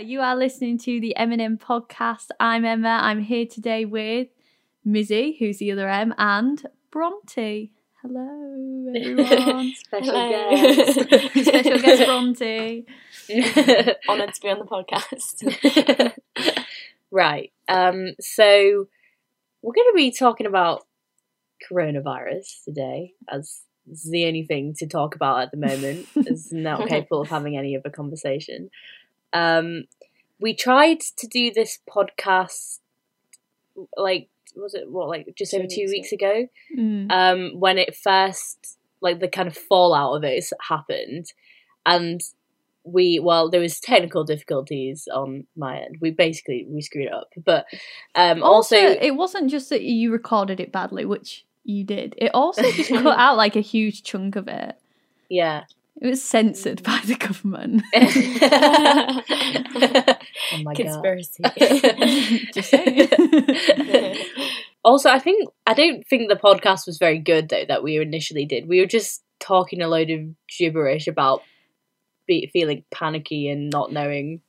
You are listening to the Eminem podcast. I'm Emma. I'm here today with Mizzy, who's the other M, and Bronte. Hello, everyone. Special Hello. guest. Special guest Bronte. Honoured to be on the podcast. right. Um, so we're going to be talking about coronavirus today, as it's the only thing to talk about at the moment. is not capable of having any other conversation. Um, we tried to do this podcast, like was it what like just Two over two weeks weeks ago? Mm. um, when it first like the kind of fallout of it happened, and we well there was technical difficulties on my end. We basically we screwed up, but um, also, also, it wasn't just that you recorded it badly, which you did. It also just cut out like a huge chunk of it. yeah. It was censored by the government. oh my Conspiracy. god. just saying. also, I think I don't think the podcast was very good though that we initially did. We were just talking a load of gibberish about be- feeling panicky and not knowing.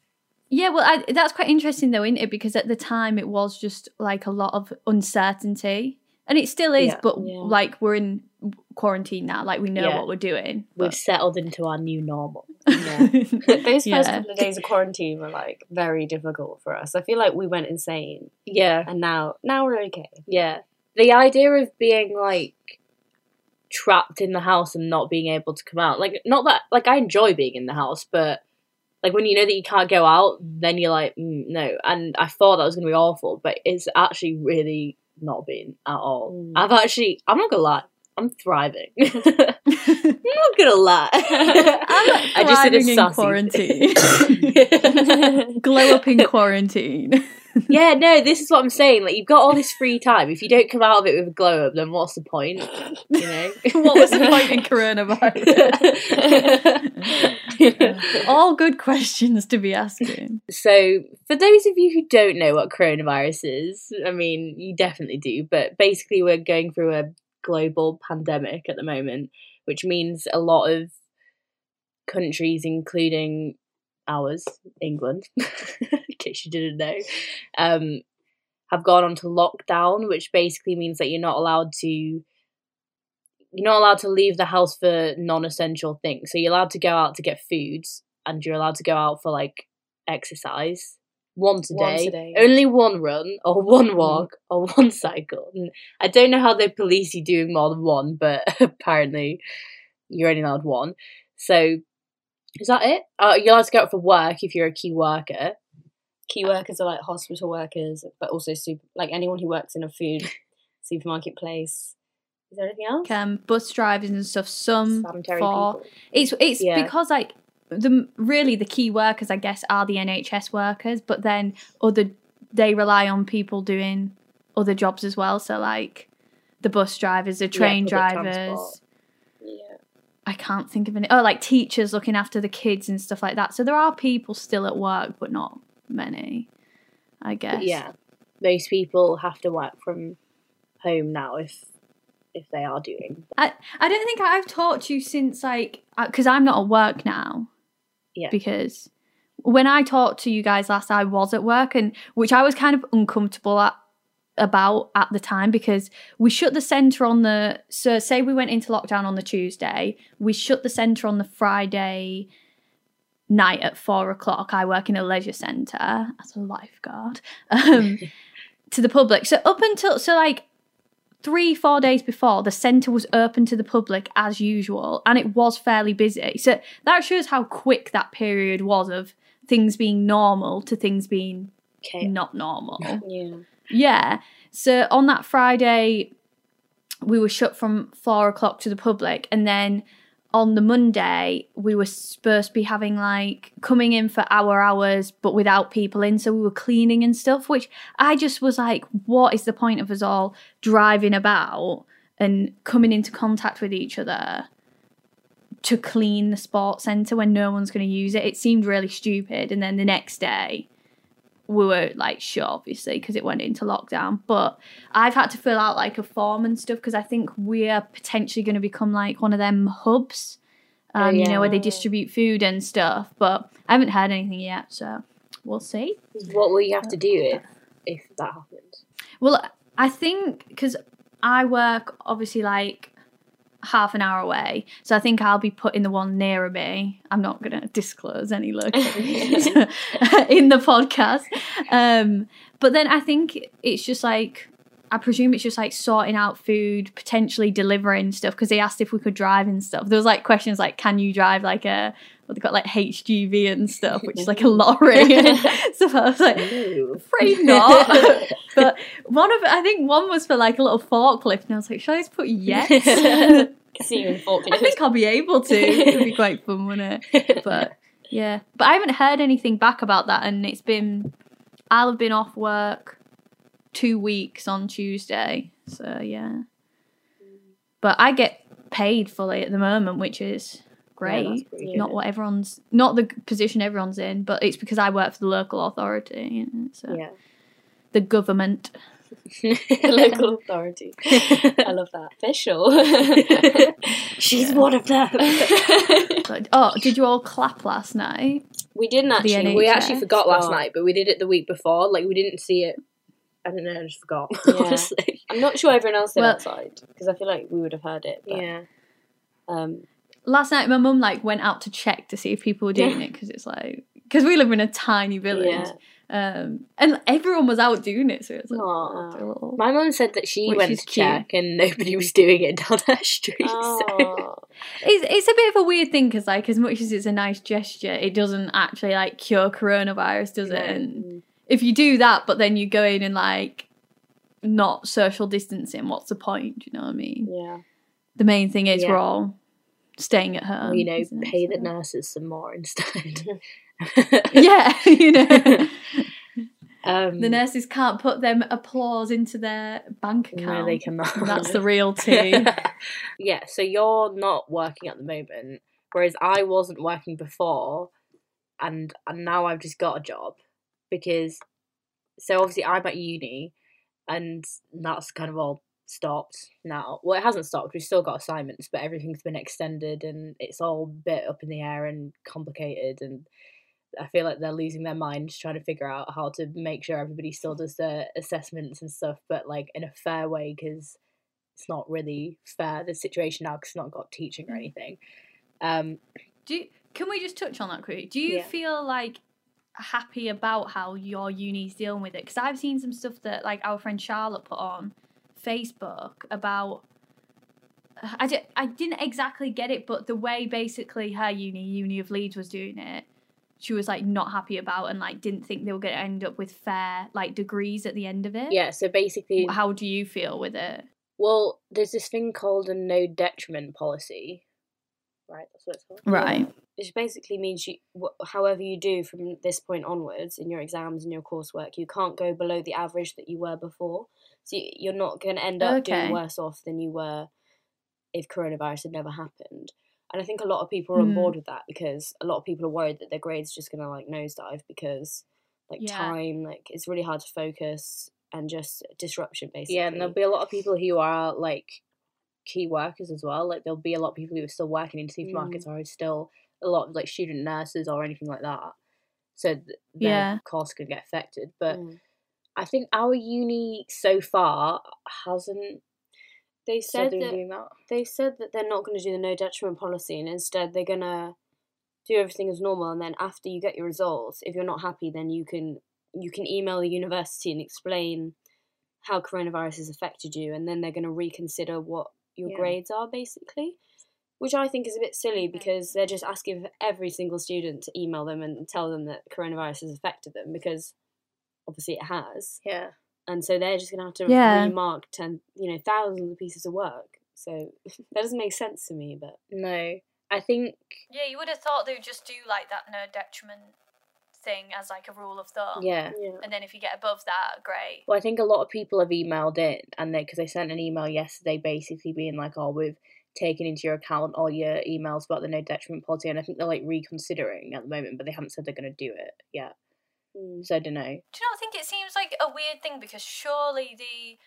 Yeah, well, I, that's quite interesting though, isn't it? Because at the time it was just like a lot of uncertainty, and it still is. Yeah. but Yeah. like we're in quarantine now, like we know Yeah. what we're doing. We've settled into our new normal. but- Those first Yeah. couple of days of quarantine were like very difficult for us. I feel like we went insane, Yeah. and now now we're okay. Yeah. The idea of being like trapped in the house and not being able to come out. Like not that like I enjoy being in the house, but like when you know that you can't go out, then you're like, mm, no. And I thought that was going to be awful, but it's actually really not been at all. Mm. I've actually I'm not going to lie. I'm thriving. I'm not gonna lie. I'm thriving in quarantine. Glow up in quarantine. yeah, no, this is what I'm saying. Like you've got all this free time. If you don't come out of it with a glow up, then what's the point? You know. what was the point in coronavirus? All good questions to be asking. so, for those of you who don't know what coronavirus is, I mean, you definitely do, but basically, we're going through a global pandemic at the moment, which means a lot of countries, including ours, England, in case you didn't know, um, have gone onto lockdown, which basically means that you're not allowed to. You're not allowed to leave the house for non-essential things. So you're allowed to go out to get foods, and you're allowed to go out for like exercise once a Once day, a day. only one run or one walk or one cycle. And I don't know how they police you doing more than one, but apparently you're only allowed one. So is that it? Uh, you're allowed to go out for work if you're a key worker. Key workers are like hospital workers, but also super like anyone who works in a food supermarket place. Is there anything else? Um, bus drivers and stuff. Some Sanitary for people. It's it's Yeah. because like the really the key workers I guess are the NHS workers, but then other they rely on people doing other jobs as well. So like the bus drivers, the train public drivers. transport. Yeah. I can't think of any. Oh, like teachers looking after the kids and stuff like that. So there are people still at work, but not many. I guess. Yeah, most people have to work from home now if if they are doing. I I don't think I've talked to you since like uh, because I'm not at work now. Yeah. Because when I talked to you guys last, I was at work, and which I was kind of uncomfortable at about at the time because we shut the centre on the so say we went into lockdown on the Tuesday, we shut the centre on the Friday night at four o'clock. I work in a leisure centre as a lifeguard um, to the public. So up until so like three four days before, the centre was open to the public as usual, and it was fairly busy. So that shows how quick that period was of things being normal to things being Okay. not normal. Yeah. Yeah. So on that Friday, we were shut from four o'clock to the public, and then on the Monday, we were supposed to be having like coming in for our hours, but without people in. So we were cleaning and stuff, which I just was like, what is the point of us all driving about and coming into contact with each other to clean the sports centre when no one's going to use it? It seemed really stupid. And then the next day, we were like shut obviously because it went into lockdown but i've had to fill out like a form and stuff because i think we're potentially going to become like one of them hubs um, you know where they distribute food and stuff but i haven't heard anything yet so we'll see. What will you have to do if if that happens? Well, I think because I work obviously like half an hour away, so I think I'll be putting the one nearer me. I'm not going to disclose any locations in the podcast, um, but then I think it's just like I presume it's just like sorting out food, potentially delivering stuff because they asked if we could drive and stuff. There was like questions like, "Can you drive like a what they got like HGV and stuff, which is like a lorry?" so I was like, afraid not. but one of I think one was for like a little forklift, and I was like, should I just put yes? I See you in Falkland. think I'll be able to. It'd be quite fun, wouldn't it? But yeah, but I haven't heard anything back about that, and it's been I'll have been off work two weeks on Tuesday, so yeah. But I get paid fully at the moment, which is great. good. not what everyone's not the position everyone's in, but it's because I work for the local authority. you know, So Yeah. the government. local authority. I love that. Official. She's one of them. Oh, did you all clap last night? we didn't actually. We actually forgot last Oh. night, but we did it the week before. Like we didn't see it. I don't know. I just forgot. Yeah. Honestly. I'm not sure everyone else did Well- outside because I feel like we would have heard it. But, Yeah. Um, Last night, my mum like went out to check to see if people were doing it because it's like because we live in a tiny village, yeah. um, and everyone was out doing it. So it was like, Aw. oh, do a little- My mum said that she Which went is to cute. check and nobody was doing it down her street. So. It's it's a bit of a weird thing because like as much as it's a nice gesture, it doesn't actually like cure coronavirus, does it? And if you do that, but then you go in and like not social distancing, what's the point? Do you know what I mean? Yeah. The main thing is Yeah. we're all staying at home. You know, isn't it? pay the So- nurses some more instead. Yeah, you know. Um, The nurses can't put them applause into their bank account. No, they cannot. That's the real tea. yeah, so you're not working at the moment, whereas I wasn't working before, and and now I've just got a job because, so obviously I'm at uni, and that's kind of all stopped now. Well, it hasn't stopped. We've still got assignments, but everything's been extended, and it's all a bit up in the air and complicated, and I feel like they're losing their minds trying to figure out how to make sure everybody still does their assessments and stuff, but like in a fair way because it's not really fair the situation now because it's not got teaching or anything. Um, Do you, can we just touch on that quickly? Do you Yeah. feel like happy about how your uni's dealing with it? Because I've seen some stuff that like our friend Charlotte put on Facebook about. I, di- I didn't exactly get it, but the way basically her uni, Uni of Leeds, was doing it, she was like not happy about and like didn't think they were going to end up with fair like degrees at the end of it. yeah, so basically, How do you feel with it? well, there's this thing called a no detriment policy, right? That's what it's called. Right. Which basically means you, however you do from this point onwards in your exams and your coursework, you can't go below the average that you were before. So you- you're not going to end up Okay. doing worse off than you were if coronavirus had never happened. And I think a lot of people are on Mm. board with that because a lot of people are worried that their grades just going to like nosedive because like Yeah. time, like it's really hard to focus and just disruption basically. Yeah, and there'll be a lot of people who are like key workers as well. Like there'll be a lot of people who are still working in supermarkets or are still a lot of like student nurses or anything like that. So th- their Yeah. course can get affected. But Mm. I think our uni so far hasn't They said that that. they said that they're not going to do the no detriment policy and instead they're going to do everything as normal and then after you get your results if you're not happy then you can you can email the university and explain how coronavirus has affected you and then they're going to reconsider what your Yeah. grades are basically which I think is a bit silly because they're just asking for every single student to email them and tell them that coronavirus has affected them because obviously it has Yeah. and so they're just going to have to Yeah. remark ten, you know, thousands of pieces of work. So that doesn't make sense to me. But No. I think Yeah, you would have thought they would just do like that no detriment thing as like a rule of thumb. yeah. yeah, And then if you get above that, great. Well, I think a lot of people have emailed in, and they because they sent an email yesterday, basically being like, "Oh, we've taken into your account all your emails about the no detriment policy," and I think they're like reconsidering at the moment, but they haven't said they're going to do it yet. Mm. So I don't know. Do you not think it seems like a weird thing because surely the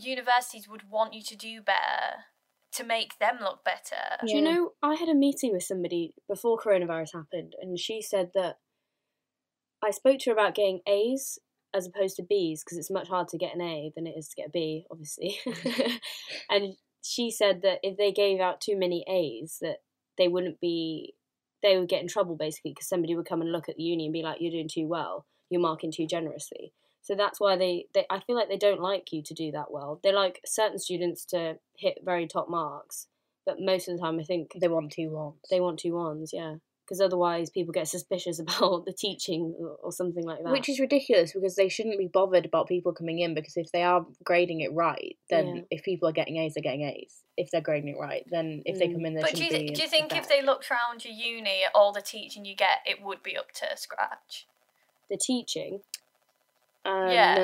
universities would want you to do better to make them look better. Do you know? I had a meeting with somebody before coronavirus happened, and she said that I spoke to her about getting A's as opposed to B's because it's much harder to get an A than it is to get a B, obviously. and she said that if they gave out too many A's, that they wouldn't be, they would get in trouble basically because somebody would come and look at the uni and be like, "You're doing too well. You're marking too generously." So that's why they, they, I feel like they don't like you to do that well. They like certain students to hit very top marks, but most of the time I think They want two ones. they want two ones, yeah. Because otherwise people get suspicious about the teaching or, or something like that. Which is ridiculous because they shouldn't be bothered about people coming in because if they are grading it right, then Yeah. if people are getting A's, they're getting A's. If they're grading it right, then if they Mm. come in, there But do you, shouldn't th- be do you a think if they looked around your uni at all the teaching you get, it would be up to scratch? the teaching, Um, Yeah.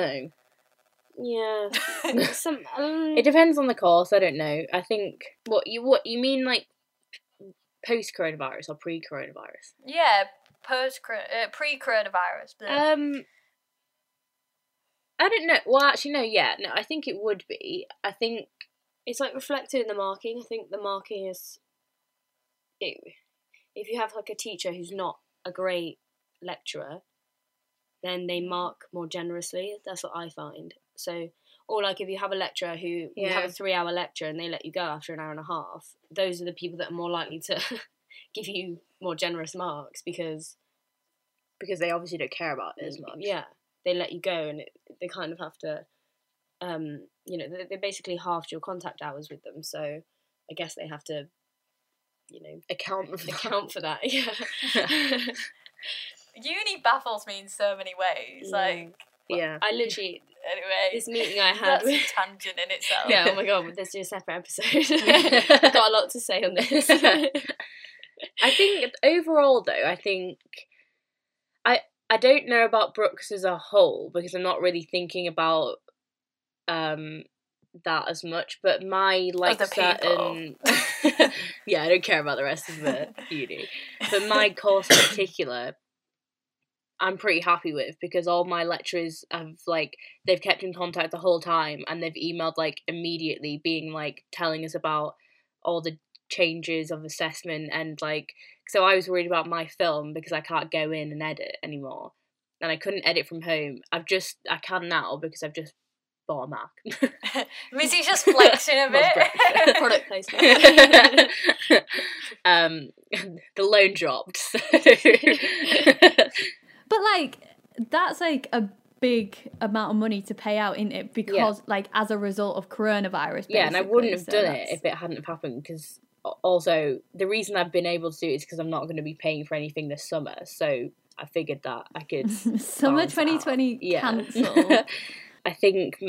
No. yeah. Some um, It depends on the course. I don't know. I think what you what you mean like post coronavirus or pre coronavirus. yeah, post uh, pre coronavirus. Um, I don't know. Well, actually, no. Yeah, no. I think it would be. I think it's like reflected in the marking. I think the marking is, it, if you have like a teacher who's not a great lecturer, then they mark more generously. That's what I find. So, or like if you have a lecturer who you have a three-hour lecture and they let you go after an hour and a half, those are the people that are more likely to give you more generous marks because because they obviously don't care about it as much. yeah, they let you go and it, they kind of have to, um, you know, they, they basically halved your contact hours with them. So I guess they have to, you know, Account for that. account for that. Yeah. Uni baffles me in so many ways. Yeah. Like, Yeah. I literally anyway, this meeting I had that's a tangent in itself. Yeah, oh my god, let's do a separate episode. I've got a lot to say on this. I think overall though, I think I I don't know about Brookes as a whole because I'm not really thinking about um that as much, but my like Other certain Yeah, I don't care about the rest of the uni. But my course in particular I'm pretty happy with because all my lecturers have like they've kept in contact the whole time and they've emailed like immediately being like telling us about all the changes of assessment and like so I was worried about my film because I can't go in and edit anymore and I couldn't edit from home. I've just I can now because I've just bought a Mac. Missy's just flexing a bit. Product placement. um the loan dropped. so- But like that's like a big amount of money to pay out in it because like as a result of coronavirus. yeah, and I wouldn't have so done it if it hadn't have happened because also the reason I've been able to do it is because I'm not going to be paying for anything this summer. So I figured that I could Summer balance out. 2020 yeah. cancelled. I think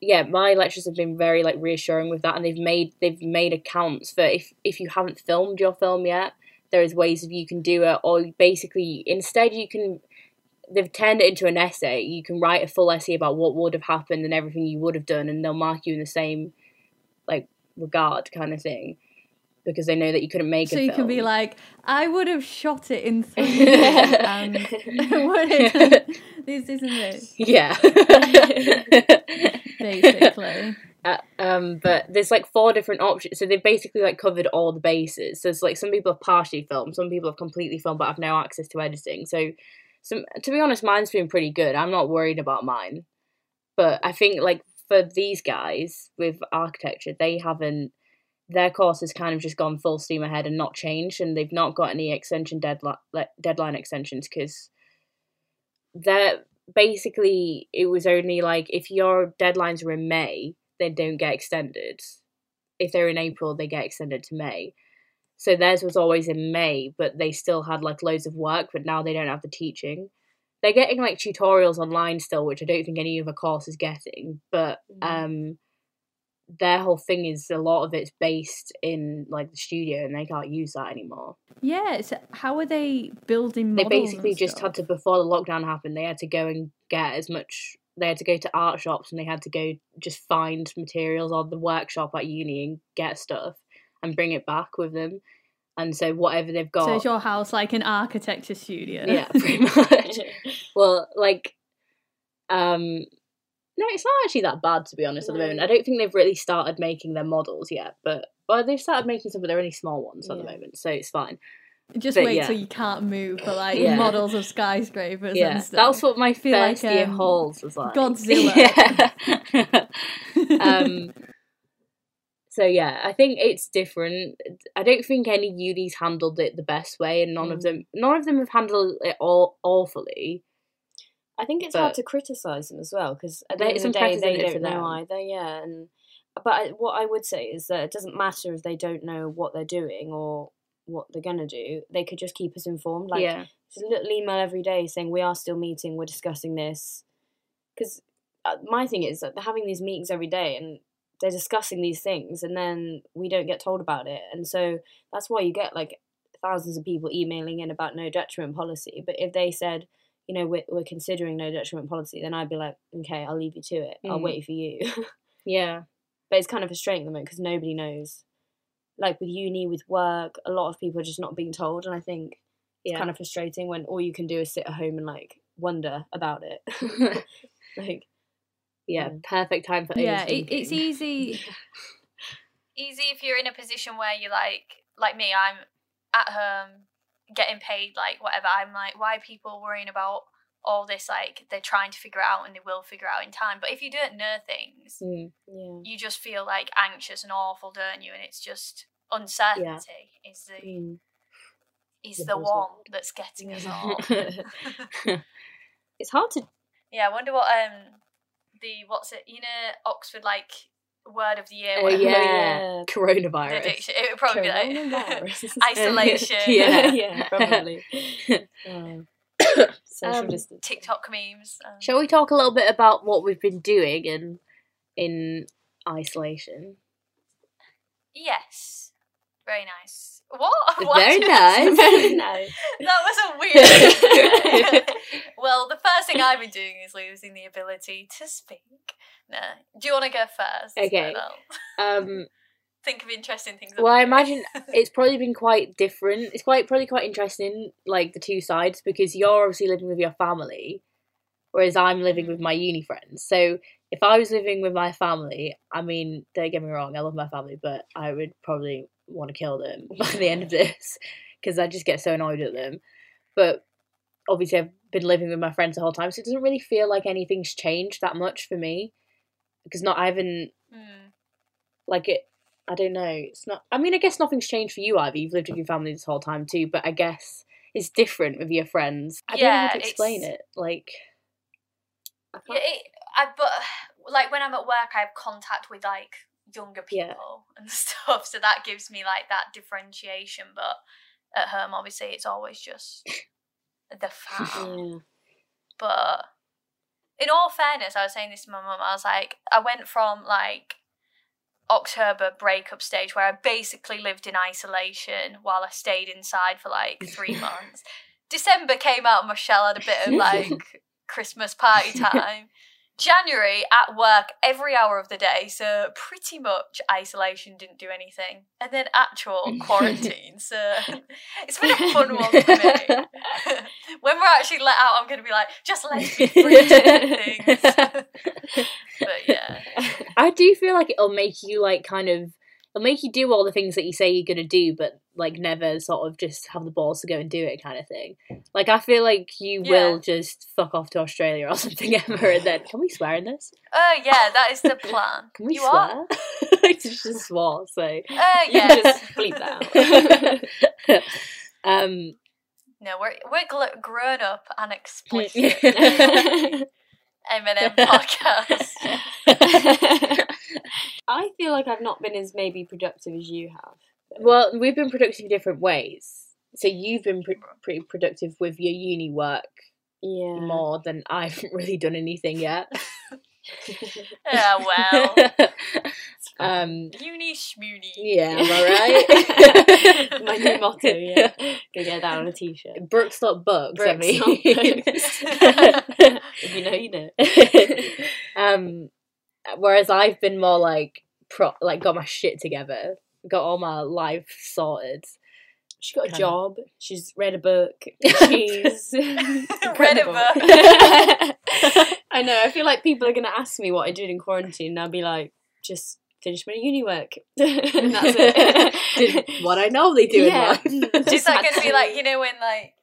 yeah, my lecturers have been very like reassuring with that and they've made they've made accounts for if if you haven't filmed your film yet, there is ways of you can do it or basically instead you can they've turned it into an essay. You can write a full essay about what would have happened and everything you would have done and they'll mark you in the same like regard kind of thing. Because they know that you couldn't make it. so you film. can be like, I would have shot it in 3D and would have- this isn't it, Yeah. basically. Um, but there's like four different options, so they've basically like covered all the bases. So it's like some people have partially filmed, some people have completely filmed, but have no access to editing. So, some to be honest, mine's been pretty good. I'm not worried about mine, but I think like for these guys with architecture, they haven't. Their course has kind of just gone full steam ahead and not changed, and they've not got any extension deadline deadline extensions because they're basically it was only like if your deadlines were in May, they don't get extended. If they're in April, they get extended to May. So theirs was always in May, but they still had like loads of work, but now they don't have the teaching. They're getting like tutorials online still, which I don't think any other course is getting. But Mhm. um their whole thing is a lot of it's based in like the studio and they can't use that anymore. Yeah, so how are they building They basically just had to before the lockdown happened, they had to go and get as much they had to go to art shops and they had to go just find materials on the workshop at uni and get stuff and bring it back with them. And so whatever they've got So is your house like an architecture studio? Yeah, pretty much. well, like um no, it's not actually that bad to be honest at the moment. I don't think they've really started making their models yet, but well they've started making some but they're only small ones at the moment, so it's fine. Just But wait yeah. till you can't move for like Yeah. models of skyscrapers yeah, and stuff. that's what my Feel like, first year um, halls was like. Godzilla. Yeah. um. So yeah, I think it's different. I don't think any unis handled it the best way, and none of Mm. them, none of them have handled it all awfully. I think it's But- hard to criticize them as well because at the They- end of the day, they don't know either. Yeah, and but I, what I would say is that it doesn't matter if they don't know what they're doing or what they're gonna do. They could just keep us informed. Like yeah, just a little email every day saying we are still meeting, we're discussing this. Because uh, my thing is that they're having these meetings every day and they're discussing these things, and then we don't get told about it, and so that's why you get like thousands of people emailing in about no detriment policy. But if they said, you know, we're, we're considering no detriment policy, then I'd be like, okay, I'll leave you to it. I'll Mm. wait for you. yeah, but it's kind of frustrating at the moment because nobody knows. Like with uni, with work, a lot of people are just not being told, and I think it's kind of frustrating when all you can do is sit at home and like wonder about it. like, yeah, Yeah. perfect time for yeah, it, it's easy. easy if you're in a position where you're like, like me, I'm at home getting paid, like whatever. I'm like, why are people worrying about all this? Like they're trying to figure it out and they will figure it out in time. But if you don't know things, Mm, yeah, you just feel like anxious and awful, don't you? And it's just uncertainty is the Mm. is The the one that's getting us all. it's hard to. yeah, I wonder what um the what's it? You know, Oxford like word of the year. Oh whatever. yeah, coronavirus. diction- It would probably be like isolation. Yeah. yeah, probably. Oh. Social Um, distance. TikTok memes. Um, Shall we talk a little bit about what we've been doing in in isolation? Yes, very nice. What? Very did I nice. Very nice. That was a weird. well, the first thing I've been doing is losing the ability to speak. No, do you want to go first? Okay. Um, think of interesting things. well, I imagine it's probably been quite different. It's quite probably quite interesting, like the two sides, because you're obviously living with your family, whereas I'm living with my uni friends. So if I was living with my family, I mean, don't get me wrong, I love my family, but I would probably want to kill them by the end of this because I just get so annoyed at them. But obviously, I've been living with my friends the whole time, so it doesn't really feel like anything's changed that much for me because not I haven't Hmm. like it I don't know. It's not I mean I guess nothing's changed for you either. You've lived with your family this whole time too, but I guess it's different with your friends. I don't know Yeah, how to explain it. Like I can't- it, I but like when I'm at work, I have contact with like younger Yeah. people and stuff, so that gives me like that differentiation. But at home, obviously, it's always just the fam. yeah. But in all fairness, I was saying this to my mum. I was like, I went from like October breakup stage where I basically lived in isolation while I stayed inside for like three months. December came out of my shell, had a bit of like Christmas party time. January at work every hour of the day, so pretty much isolation didn't do anything. And then actual quarantine, so it's been a fun one for me. when we're actually let out, I'm going to be like, just let me free to do things. but yeah, I do feel like it'll make you like kind of it'll make you do all the things that you say you're gonna do, but like never sort of just have the balls to go and do it kind of thing. Like I feel like you Yeah. will just fuck off to Australia or something ever and then can we swear in this? oh yeah, that is the plan. Can we you are? swear? it's just swore, so Oh yeah. just bleep that out. um No, we're we're gl- grown up and explicit. Eminem podcast. I feel like I've not been as maybe productive as you have. well, we've been productive in different ways. So you've been pre- pretty productive with your uni work Yeah. more than I haven't really done anything yet. Yeah, well, um, uni schmoony. yeah, am I right? My new motto, yeah. Go get that on a t-shirt. Brookes not books. I Brookes mean. not If you know, you know. um, whereas I've been more like pro, like got my shit together, got all my life sorted. She got a Kinda. job. She's read a book. She's Read a incredible. book. I know. I feel like people are gonna ask me what I did in quarantine, and I'll be like, just finish my uni work. and that's it. Did what I normally do Yeah. in life. Is that going to be like you know when like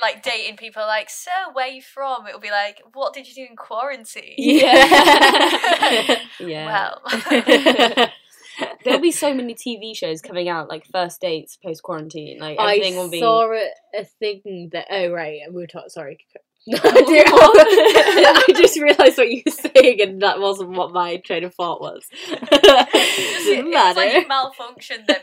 like dating people like so where you from? It'll be like what did you do in quarantine? Yeah. yeah. Well, There'll be so many TV shows coming out, like first dates post quarantine. Like I everything will be. saw a, a thing that. Oh right, we were talking. Sorry. I just realised what you were saying, and that wasn't what my train of thought was. Doesn't it's matter. like you malfunctioned then.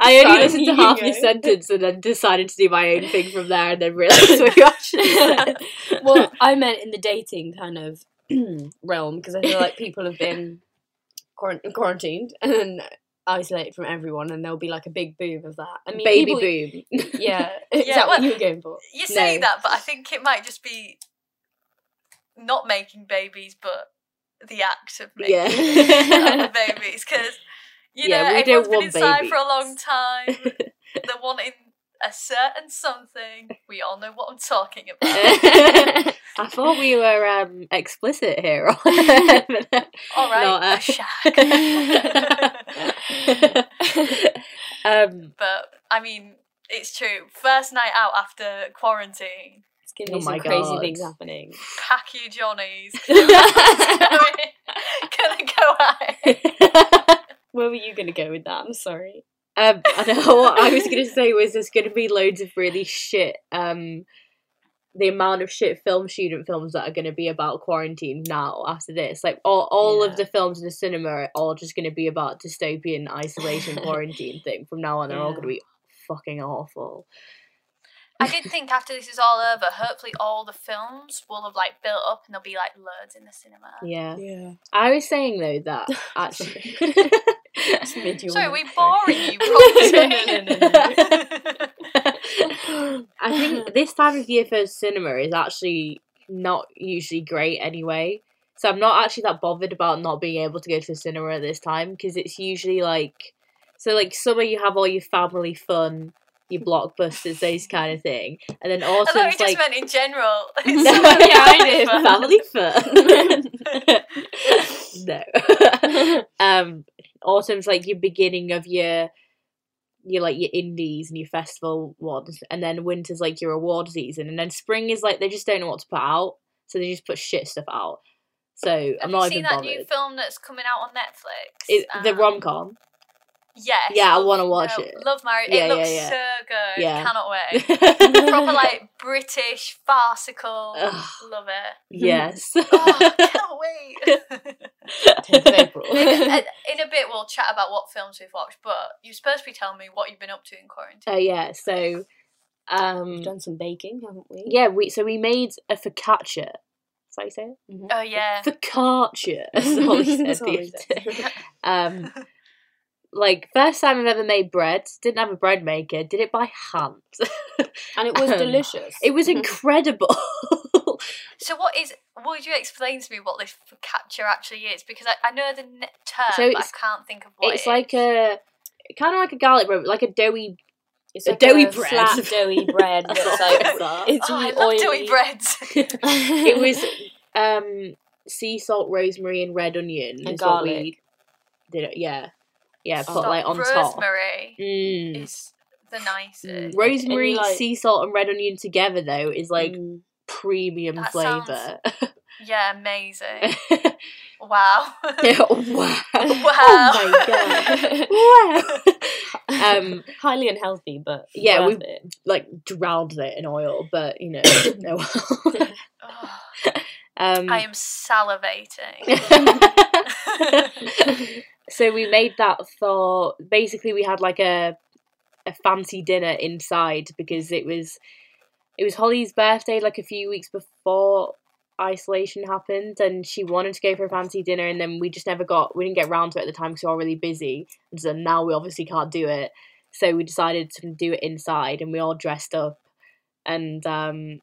I only listened to half your sentence and then decided to do my own thing from there, and then realised what you actually said. well, I meant in the dating kind of realm because I feel like people have been quarant- quarantined and isolated from everyone, and there'll be like a big boom of that. I mean, baby people, boom. Yeah, is Yeah, that what you were going for? You say No. that, but I think it might just be not making babies, but the act of making Yeah. babies. Because you Yeah, know everyone's been inside for a long time. They're wanting a certain something. We all know what I'm talking about. I thought we were um, explicit here. all right, Not, uh, a shag. um, but I mean, it's true. First night out after quarantine. It's gonna Oh be some my crazy God. things happening. Pack your johnnies. 'cause Gonna go at it. Where were you gonna go with that? I'm sorry. Um, I know what I was going to say was there's going to be loads of really shit. Um, the amount of shit film student films that are going to be about quarantine now after this, like all all Yeah. of the films in the cinema are all just going to be about dystopian isolation quarantine thing. From now on, they're all going to be fucking awful. I did think after this is all over, hopefully all the films will have like built up and there'll be like loads in the cinema. Yeah, Yeah. I was saying though that actually. Sorry, we boring you? No, no, no, I think this time of year for cinema is actually not usually great anyway. So I'm not actually that bothered about not being able to go to the cinema at this time because it's usually like so like summer you have all your family fun, your blockbusters, those kind of thing, and then I thought you autumn's just like meant in general. no, family I fun. family fun. no. um, autumn's like your beginning of your your like your indies and your festival ones, and then winter's like your award season, and then spring is like they just don't know what to put out, so they just put shit stuff out. So Have I'm you not seen even that bothered. new film that's coming out on Netflix? It, the Um, rom com. Yes. Yeah, I wanna watch no, it. Love Married. Yeah, it looks yeah, yeah. so good. Yeah. Cannot wait. Proper like British, farcical. Ugh. Love it. yes. Oh, can't wait. 10th April. in, in a bit, we'll chat about what films we've watched, but you're supposed to be telling me what you've been up to in quarantine. Oh yeah. So, um, We've done some baking, haven't we? yeah, we so we made a focaccia. Is that how you say it? Oh, yeah. Focaccia. As Holly said That's the what we other said. day. Um, like first time I've ever made bread. Didn't have a bread maker. Did it by hand. And it was Um, delicious. it was incredible. So, what is. Would you explain to me what this focaccia actually is? Because I, I know the ne- term, So but I can't think of what it's it like a kind of like a garlic bread, like a doughy. It's a like doughy a bread. flat doughy bread That's that's like it was. it's Oh, I really love oily. doing breads. It was um, sea salt, rosemary, and red onion. And is what we garlic. did it. Yeah, yeah. Put like on top. Rosemary Mm. is the nicest. Mm. Rosemary, like- sea salt, and red onion together though is like Mm. premium That flavor. Yeah, amazing. Wow. Yeah, wow. Wow. Oh my god. wow. um, highly unhealthy, but Yeah, we- it. like drowned it in oil, but you know, no. Oh, um, I am salivating. so we made that for basically we had like a a fancy dinner inside because it was it was Holly's birthday like a few weeks before isolation happened and she wanted to go for a fancy dinner and then we just never got we didn't get round to it at the time because we were all really busy and so now we obviously can't do it so we decided to do it inside and we all dressed up and um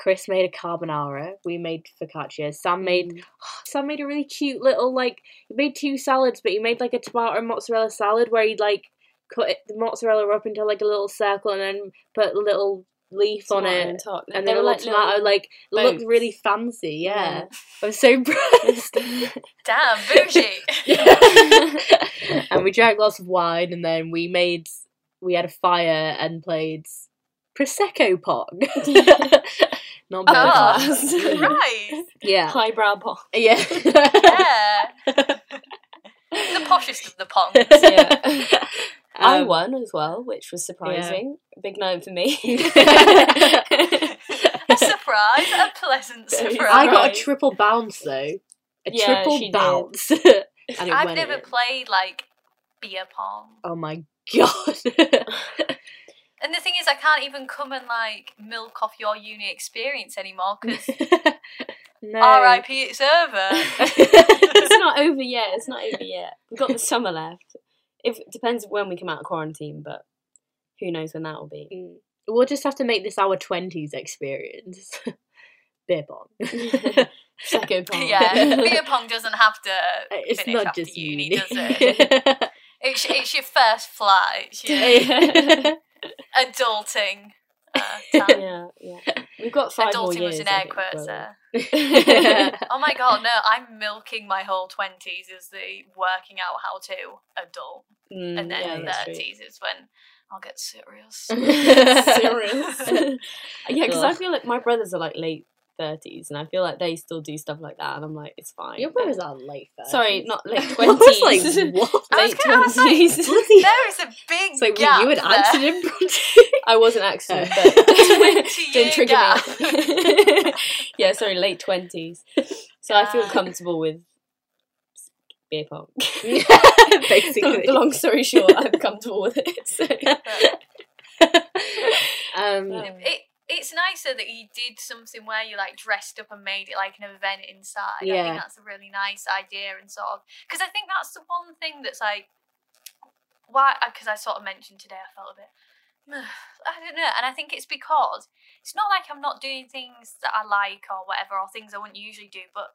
Chris made a carbonara. We made focaccia. Sam made mm. Sam made a really cute little like he made two salads, but he made like a tomato and mozzarella salad where he'd like cut it, the mozzarella up into like a little circle and then put a little leaf on it, and top. and then a little tomato. Like it looked really fancy. Yeah, I was so impressed. Damn, bougie. and we drank lots of wine, and then we made we had a fire and played prosecco pong. Not beer Oh, pong. right. Yeah, highbrow pong. yeah. Yeah. the poshest of the pongs. Yeah. I Um, won as well, which was surprising. Big night for me. A surprise, a pleasant surprise. I got a triple bounce though. A Yeah, triple she did. bounce. and it I've went never in. played like beer pong. Oh my god. And the thing is, I can't even come and like milk off your uni experience anymore because no. RIP, it's over. it's not over yet. It's not over yet. We've got the summer left. If it depends when we come out of quarantine, but who knows when that will be. Mm. We'll just have to make this our twenties experience. Beer pong. Second pong. yeah, beer pong doesn't have to it's finish not after just uni, uni. does it? It's, it's your first flight. It's your adulting uh. Yeah, yeah. We've got five more Adulting years. was in air think, quotes before- there. Oh my god, no, I'm milking my whole 20s as the working out how to adult. Mm, And then yeah, 30s is when I'll get serious. Serious. yeah, because I feel like my brothers are like late thirties, and I feel like they still do stuff like that, and I'm like, it's fine. Your brothers are late though. Sorry, not late I twenties. was like, what? I was late gonna say, twenties. there is a big It's like, gap were you accident, I was an accident, Uh. but 20 didn't trigger me. yeah, sorry, late twenties. So I feel comfortable with beer pong. Basically. the long story short, I'm comfortable with it. So. um. It, it's nicer that you did something where you like dressed up and made it like an event inside. I think that's a really nice idea and sort of because I think that's the one thing that's like why uh, because I sort of mentioned today I felt a bit I don't know and I think it's because it's not like I'm not doing things that I like or whatever or things I wouldn't usually do but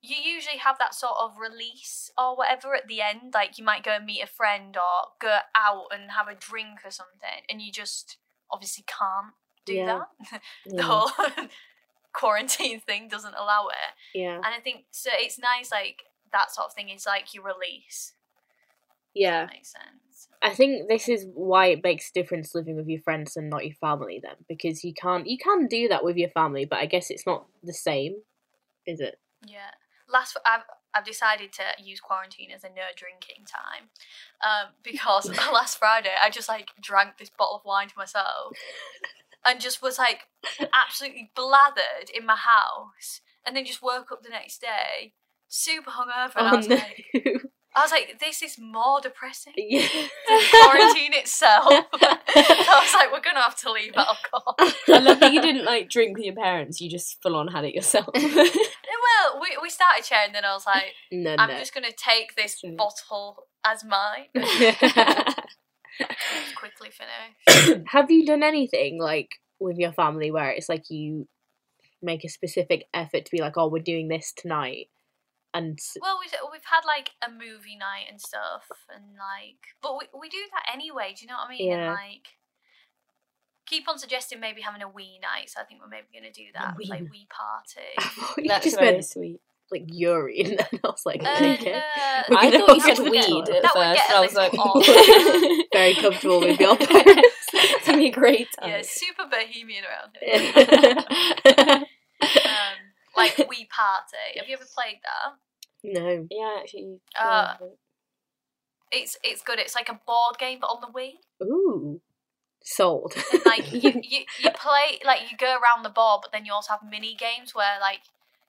you usually have that sort of release or whatever at the end like you might go and meet a friend or go out and have a drink or something and you just obviously can't do Yeah. that the Yeah. whole quarantine thing doesn't allow it yeah. and i think so it's nice like that sort of thing is like your release Yeah. that makes sense I think this is why it makes a difference living with your friends and not your family then because you can't you can do that with your family but I guess it's not the same is it yeah last i've I've decided to use quarantine as a no drinking time, um, because last Friday I just like drank this bottle of wine to myself, and just was like absolutely blathered in my house, and then just woke up the next day super hungover, and I oh was no like, I was like, this is more depressing yeah. than quarantine itself. so I was like, we're gonna have to leave alcohol. I love that you didn't like drink with your parents. You just full on had it yourself. Eh, well, we we started sharing, then I was like, no I'm no just gonna take this bottle as mine. Quickly finish. have you done anything like with your family where it's like you make a specific effort to be like oh we're doing this tonight and Well, we've, we've had like a movie night and stuff, and like, but we, we do that anyway. Do you know what I mean? Yeah. And like, keep on suggesting maybe having a Wii night. So I think we're maybe gonna do that, Wii like Wii party. I thought you That's just very meant sweet. Like urine and I was like Uh, okay uh, We're I gonna thought you go said weed the at That first. get a I was like, little odd. very comfortable with your parents it's gonna be a great time. yeah, super bohemian around here. um, like Wii Party. Have you ever played that? no Yeah, actually. Uh, yeah. It's it's good. It's like a board game, but on the Wii. ooh sold And like you, you you play like you go around the board, but then you also have mini games where like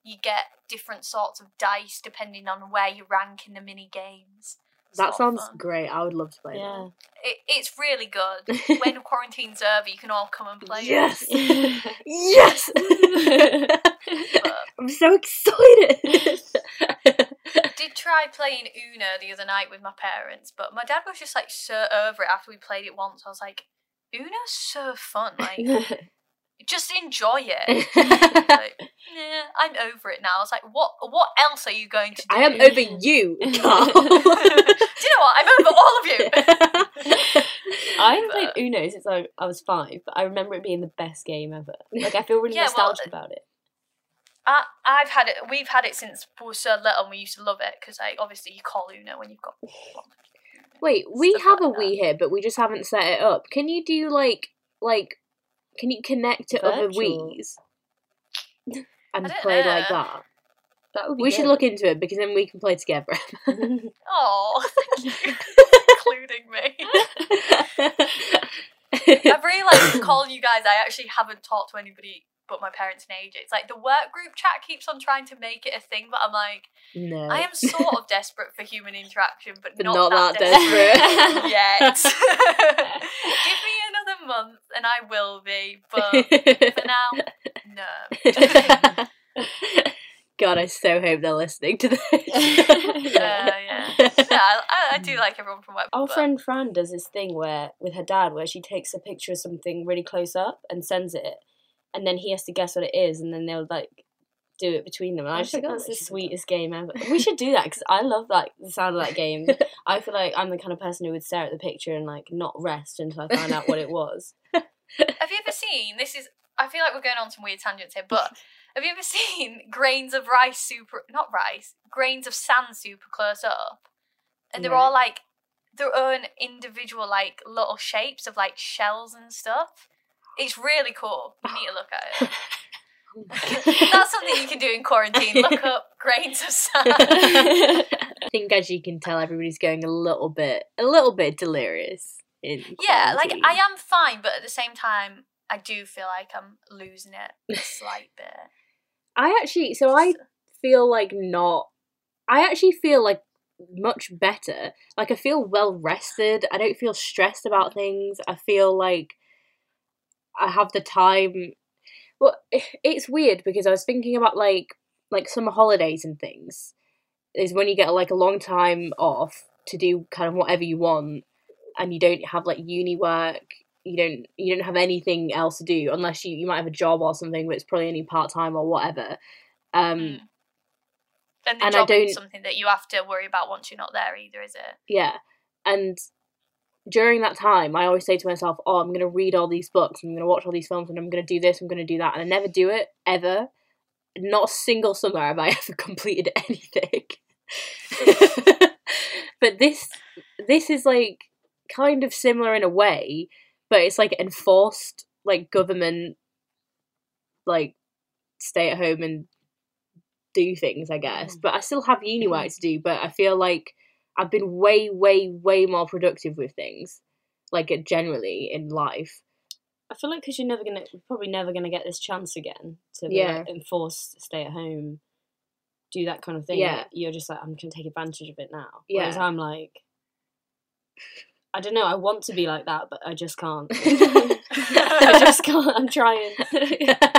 you get different sorts of dice depending on where you rank in the mini games. It's that sounds fun. great I would love to play yeah. It, it's really good. when quarantine's over, you can all come and play. it. Yes. yes But I'm so excited I did try playing Uno the other night with my parents, but my dad was just like so over it after we played it once. I was like, Uno's so fun. Like, just enjoy it. like, yeah, I'm over it now. I was like, what? What else are you going to do? I am over you Carl do you know what? I'm over all of you. I haven't But- played Uno since I, I was five, but I remember it being the best game ever. Like I feel really Yeah, well, nostalgic about it. I, I've had it. We've had it since we were so little. and We used to love it because, like, obviously you call Uno when you've got. Wait, we have like a Wii here, but we just haven't set it up. Can you do like like can you connect to other Virtual. Wii's and play like that? That would be We should look into it because then we can play together. Oh, thank you, including me. I've realised calling you guys. I actually haven't talked to anybody but my parents in It's Like the work group chat keeps on trying to make it a thing, but I'm like, no. I am sort of desperate for human interaction, but, But not, not that, that desperate yet. Give me another month, and I will be. But for now, no. God, I so hope they're listening to this. Uh, yeah, yeah. I, I do like everyone from work. Our but- friend Fran does this thing where with her dad where she takes a picture of something really close up and sends it, and then he has to guess what it is, and then they'll like do it between them. And I, I just think that's the she did that. sweetest game ever. We should do that because I love like the sound of that game. I feel like I'm the kind of person who would stare at the picture and like not rest until I found out what it was. Have you ever seen? This is. I feel like we're going on some weird tangents here, but have you ever seen grains of rice super? Not rice, grains of sand super close up, and they're No. all like their own individual like little shapes of like shells and stuff. It's really cool. You need to look at it. That's something you can do in quarantine. Look up grains of sand. I think as you can tell, everybody's going a little bit, a little bit delirious. In Yeah, like. I am fine, but at the same time, I do feel like I'm losing it a slight bit. I actually, so I uh, feel like not. I actually feel like much better. Like I feel well rested. I don't feel stressed about things. I feel like I have the time. Well, it's weird because I was thinking about like like summer holidays and things. Is when you get like a long time off to do kind of whatever you want, and you don't have like uni work. You don't you don't have anything else to do unless you you might have a job or something, but it's probably only part time or whatever. Um, Mm. And I job isn't don't- something that you have to worry about once you're not there either, is it? Yeah. And during that time, I always say to myself, oh, I'm going to read all these books, I'm going to watch all these films, and I'm going to do this, I'm going to do that. And I never do it, ever. Not a single summer have I ever completed anything. but this this is like kind of similar in a way, but it's like enforced like government like stay at home and do things, I guess. Mm. But I still have uni work to do, but I feel like I've been way, way, way more productive with things, like uh, generally in life. I feel like because you're never gonna, probably never gonna get this chance again to be, Yeah. like, enforce stay at home, do that kind of thing. Yeah. you're just like I'm gonna take advantage of it now. Yeah. Whereas I'm like, I don't know. I want to be like that, but I just can't. I just can't. I'm trying.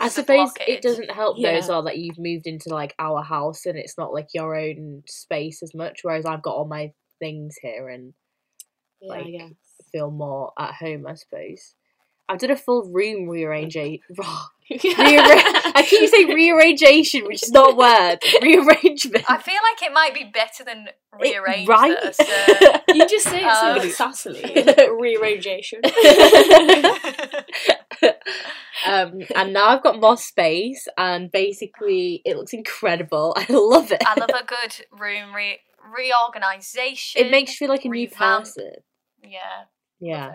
I suppose it doesn't help though as well that you've moved into like our house and it's not like your own space as much, whereas I've got all my things here and yeah, I Like, feel more at home, I suppose. I've done a full room rearrange. I keep saying rearrangation, which is not a word. Rearrangement. I feel like it might be better than rearrange. right? though, so- you just say it so Um, sassily. Rearrangation. um, and now I've got more space, and basically it looks incredible. I love it. I love a good room re- reorganization. it makes you feel like a new person. Yeah. Yeah.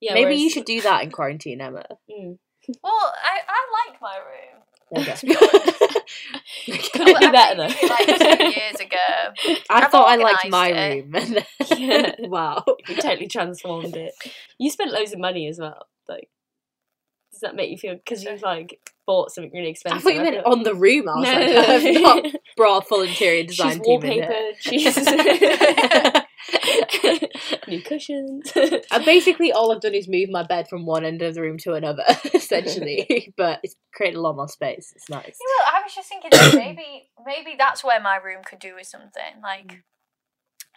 Yeah, Maybe whereas- you should do that in quarantine, Emma. Mm. Well, I, I like my room. There To you go. Could it be I better maybe though? like two years ago. I I've thought I liked my it. room. and then- Yeah. wow. You totally transformed it. You spent loads of money as well. Like, does that make you feel because you've like bought something really I expensive? thought you meant on the room. I was no, like, no, I've no. not brought full interior design She's team in wallpaper. She's new cushions. Uh, basically, all I've done is move my bed from one end of the room to another, essentially. but it's created a lot more space. It's nice. Well, I was just thinking that maybe maybe that's where my room could do with something like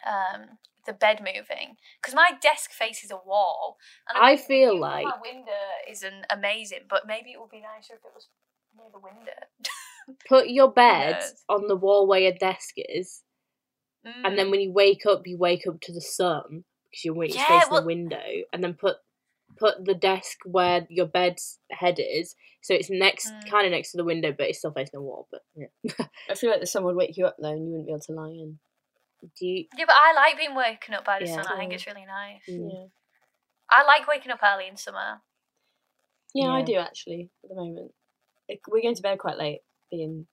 um the bed moving because my desk faces a wall. And I think feel like- my window isn't amazing, but maybe it would be nicer if it was near the window. Put your bed knows? on the wall where your desk is, Mm. and then when you wake up, you wake up to the sun. because you're waiting Yeah, facing well- the window, and then put put the desk where your bed's head is, so it's next, Mm. kind of next to the window, but it's still facing the wall. But yeah, I feel like the sun would wake you up though, and you wouldn't be able to lie in. Do you? Yeah, but I like being woken up by the Yeah. sun. I think it's really nice. Mm. Yeah. I like waking up early in summer. Yeah, I do actually at the moment. We're going to bed quite late, being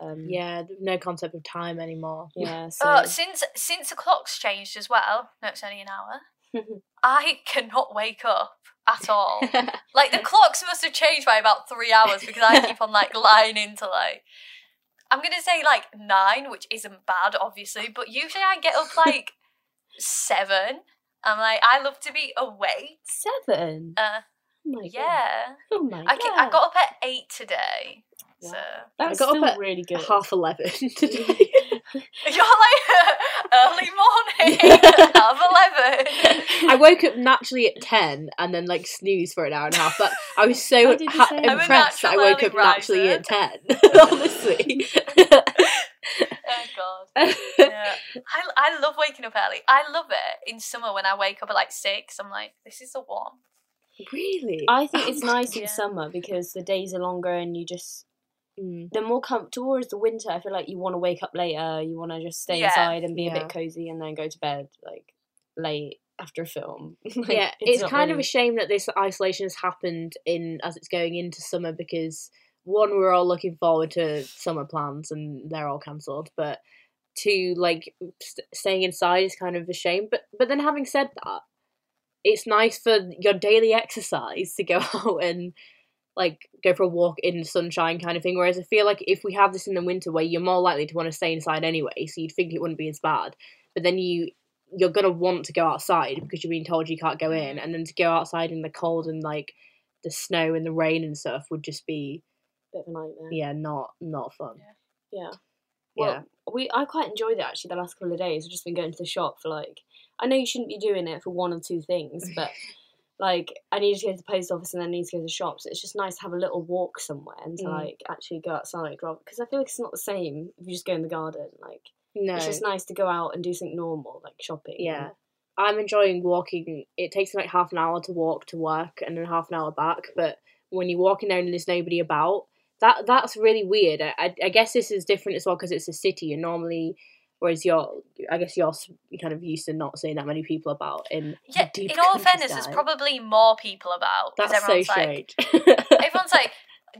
um, Yeah, no concept of time anymore. yeah. So Uh, since since the clock's changed as well, no, it's only an hour. I cannot wake up at all. like the clocks must have changed by about three hours because I keep on like lying into like I'm gonna say like nine, which isn't bad, obviously, but usually I get up like seven. I'm like I love to be awake. seven. Uh, Oh my god. yeah, Oh my I, god. I got up at eight today. So That's I got up still at really good. Half eleven today. you're like early morning, half eleven. I woke up naturally at ten and then like snooze for an hour and a half. But I was so I ha- same. I'm a impressed that I woke up early naturally at ten. Honestly. Oh god. Yeah. I, I love waking up early. I love it in summer when I wake up at like six. I'm like, this is the one. really? I think oh it's nice Yeah. in summer because the days are longer and you just Mm. they're more com- towards the winter. I feel like you want to wake up later. You want to just stay Yeah. inside and be a bit cozy and then go to bed like late after a film. Like, yeah, it's, not kind of a shame that this isolation has happened in as it's going into summer because one, we're all looking forward to summer plans and they're all cancelled, but two, like st- staying inside is kind of a shame. But but then having said that, it's nice for your daily exercise to go out and like go for a walk in the sunshine kind of thing. Whereas I feel like if we have this in the winter where you're more likely to want to stay inside anyway, so you'd think it wouldn't be as bad. But then you you're gonna want to go outside because you're being told you can't go in, mm-hmm. and then to go outside in the cold and like the snow and the rain and stuff would just be bit of a nightmare. yeah not not fun. Yeah. Yeah. Well, we I quite enjoyed it actually the last couple of days. I've just been going to the shop for like I know you shouldn't be doing it for one or two things, but like I need to go to the post office and then I need to go to the shops. It's just nice to have a little walk somewhere and to Mm. like actually go outside rather because I feel like it's not the same if you just go in the garden. Like No, it's just nice to go out and do something normal like shopping. Yeah. I'm enjoying walking. It takes me like half an hour to walk to work and then half an hour back. But when you're walking down and there's nobody about, that that's really weird. I, I, I guess this is different as well because it's a city and normally, whereas you're, I guess you're kind of used to not seeing that many people about in Yeah, in all fairness, there's probably more people about. that's so everyone's like, strange. everyone's like,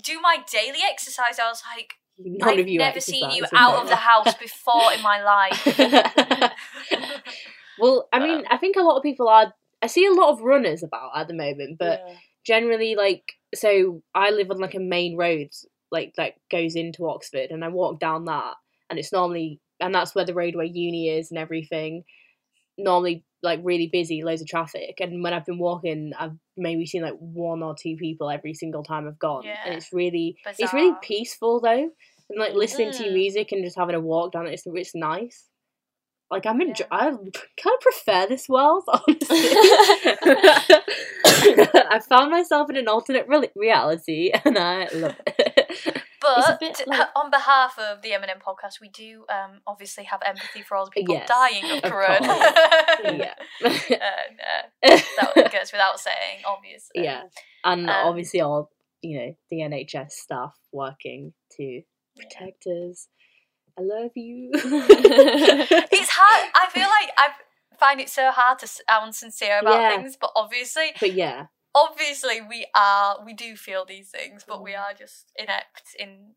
do my daily exercise. I was like, None I've never seen you out of the house before in my life. well, I mean, I think a lot of people are. I see a lot of runners about at the moment, but Yeah. generally like so I live on like a main road like that goes into Oxford and I walk down that and it's normally and that's where the roadway uni is and everything normally like really busy loads of traffic and when I've been walking I've maybe seen like one or two people every single time I've gone Yeah. and it's really it's really peaceful though and like listening to your Mm. music and just having a walk down it it's, it's nice like I'm enjoy- Yeah. I kind of prefer this world honestly I found myself in an alternate re- reality, and I love it. But like- on behalf of the Eminem podcast, we do um, obviously have empathy for all the people Yes, dying of, of corona. yeah, uh, that goes without saying, obviously. yeah, and Um, obviously all you know the NHS staff working to protect us. I love you. It's hard. I feel like I find it so hard to sound sincere about Yeah. things, but obviously, but yeah, obviously we are. We do feel these things, but Mm. we are just inept in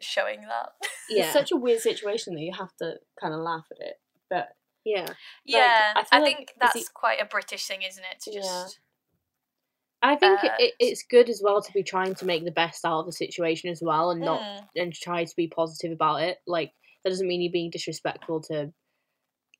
showing that. yeah, It's such a weird situation that you have to kind of laugh at it. But yeah. yeah, I I, like think that's quite a British thing, isn't it? To Yeah. just I think it, Uh, it, it's good as well to be trying to make the best out of the situation as well, and not Mm. and try to be positive about it. Like that doesn't mean you're being disrespectful to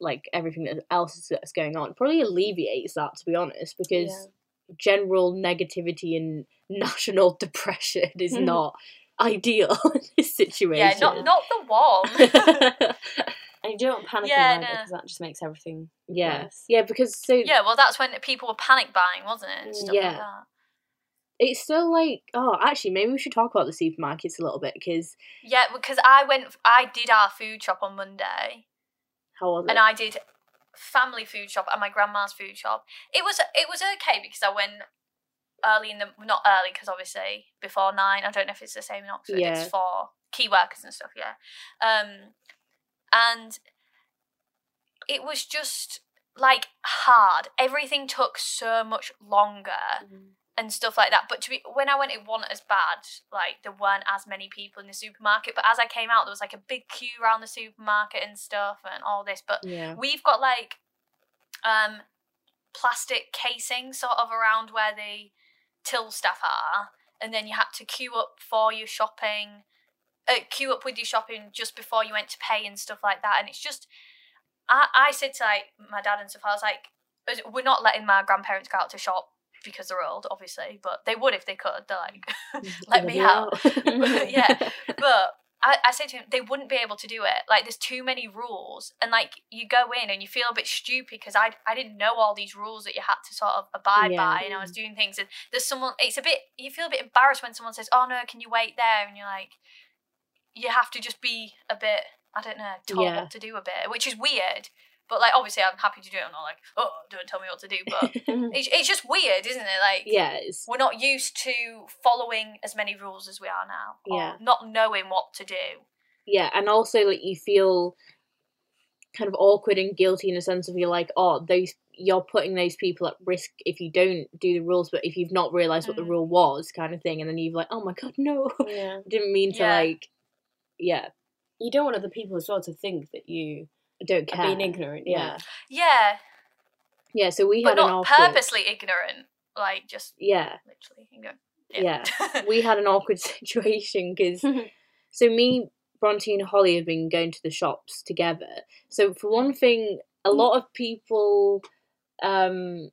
like everything that else is- that's going on. It probably alleviates that to be honest, because general negativity and national depression is mm-hmm. not ideal in this situation. yeah, not not the one. and you don't want panicking Yeah, either no. because that just makes everything yeah, worse. yeah, because so yeah, well, that's when people were panic buying, wasn't it? Stuff Yeah. like that. it's still like oh, actually, maybe we should talk about the supermarkets a little bit because Yeah, because I went, I did our food shop on Monday, how was it? and I did family food shop and my grandma's food shop. It was it was okay because I went early in the not early because obviously before nine. I don't know if it's the same in Oxford. Yeah. It's for key workers and stuff. Yeah, um, and it was just like hard. Everything took so much longer and stuff like that. But to be when I went, it wasn't as bad. Like there weren't as many people in the supermarket. But as I came out, there was like a big queue around the supermarket and stuff and all this. But Yeah. we've got like um plastic casing sort of around where the till staff are, and then you had to queue up for your shopping. Uh, queue up with your shopping just before you went to pay and stuff like that, and it's just. I, I said to like my dad and stuff. I was like, "We're not letting my grandparents go out to shop because they're old, obviously, but they would if they could. They're like, let me out. yeah, but I, I said to him, they wouldn't be able to do it. Like, there's too many rules, and like you go in and you feel a bit stupid because I I didn't know all these rules that you had to sort of abide Yeah. by, and I was doing things. And there's someone. It's a bit. You feel a bit embarrassed when someone says, "Oh no, can you wait there?" And you're like, you have to just be a bit. I don't know, told Yeah. what to do a bit, which is weird. But like, obviously, I'm happy to do it. I'm not like, oh, don't tell me what to do. But it's, it's just weird, isn't it? Like, yeah, it's we're not used to following as many rules as we are now. or Yeah. Not knowing what to do. yeah, and also like you feel kind of awkward and guilty in a sense of you're like, oh, those you're putting those people at risk if you don't do the rules, but if you've not realised what the Mm. rule was, kind of thing, and then you've like, oh my god, no, yeah. Didn't mean to Yeah. like, yeah, You don't want other people as well to think that you I don't care. being ignorant. Yeah. Yeah. Yeah, Yeah, so we but had an not awkward, purposely ignorant. Like, just yeah, literally ignorant. Yeah. we had an awkward situation because so me, Bronte, and Holly have been going to the shops together. So for one thing, a lot of people, um,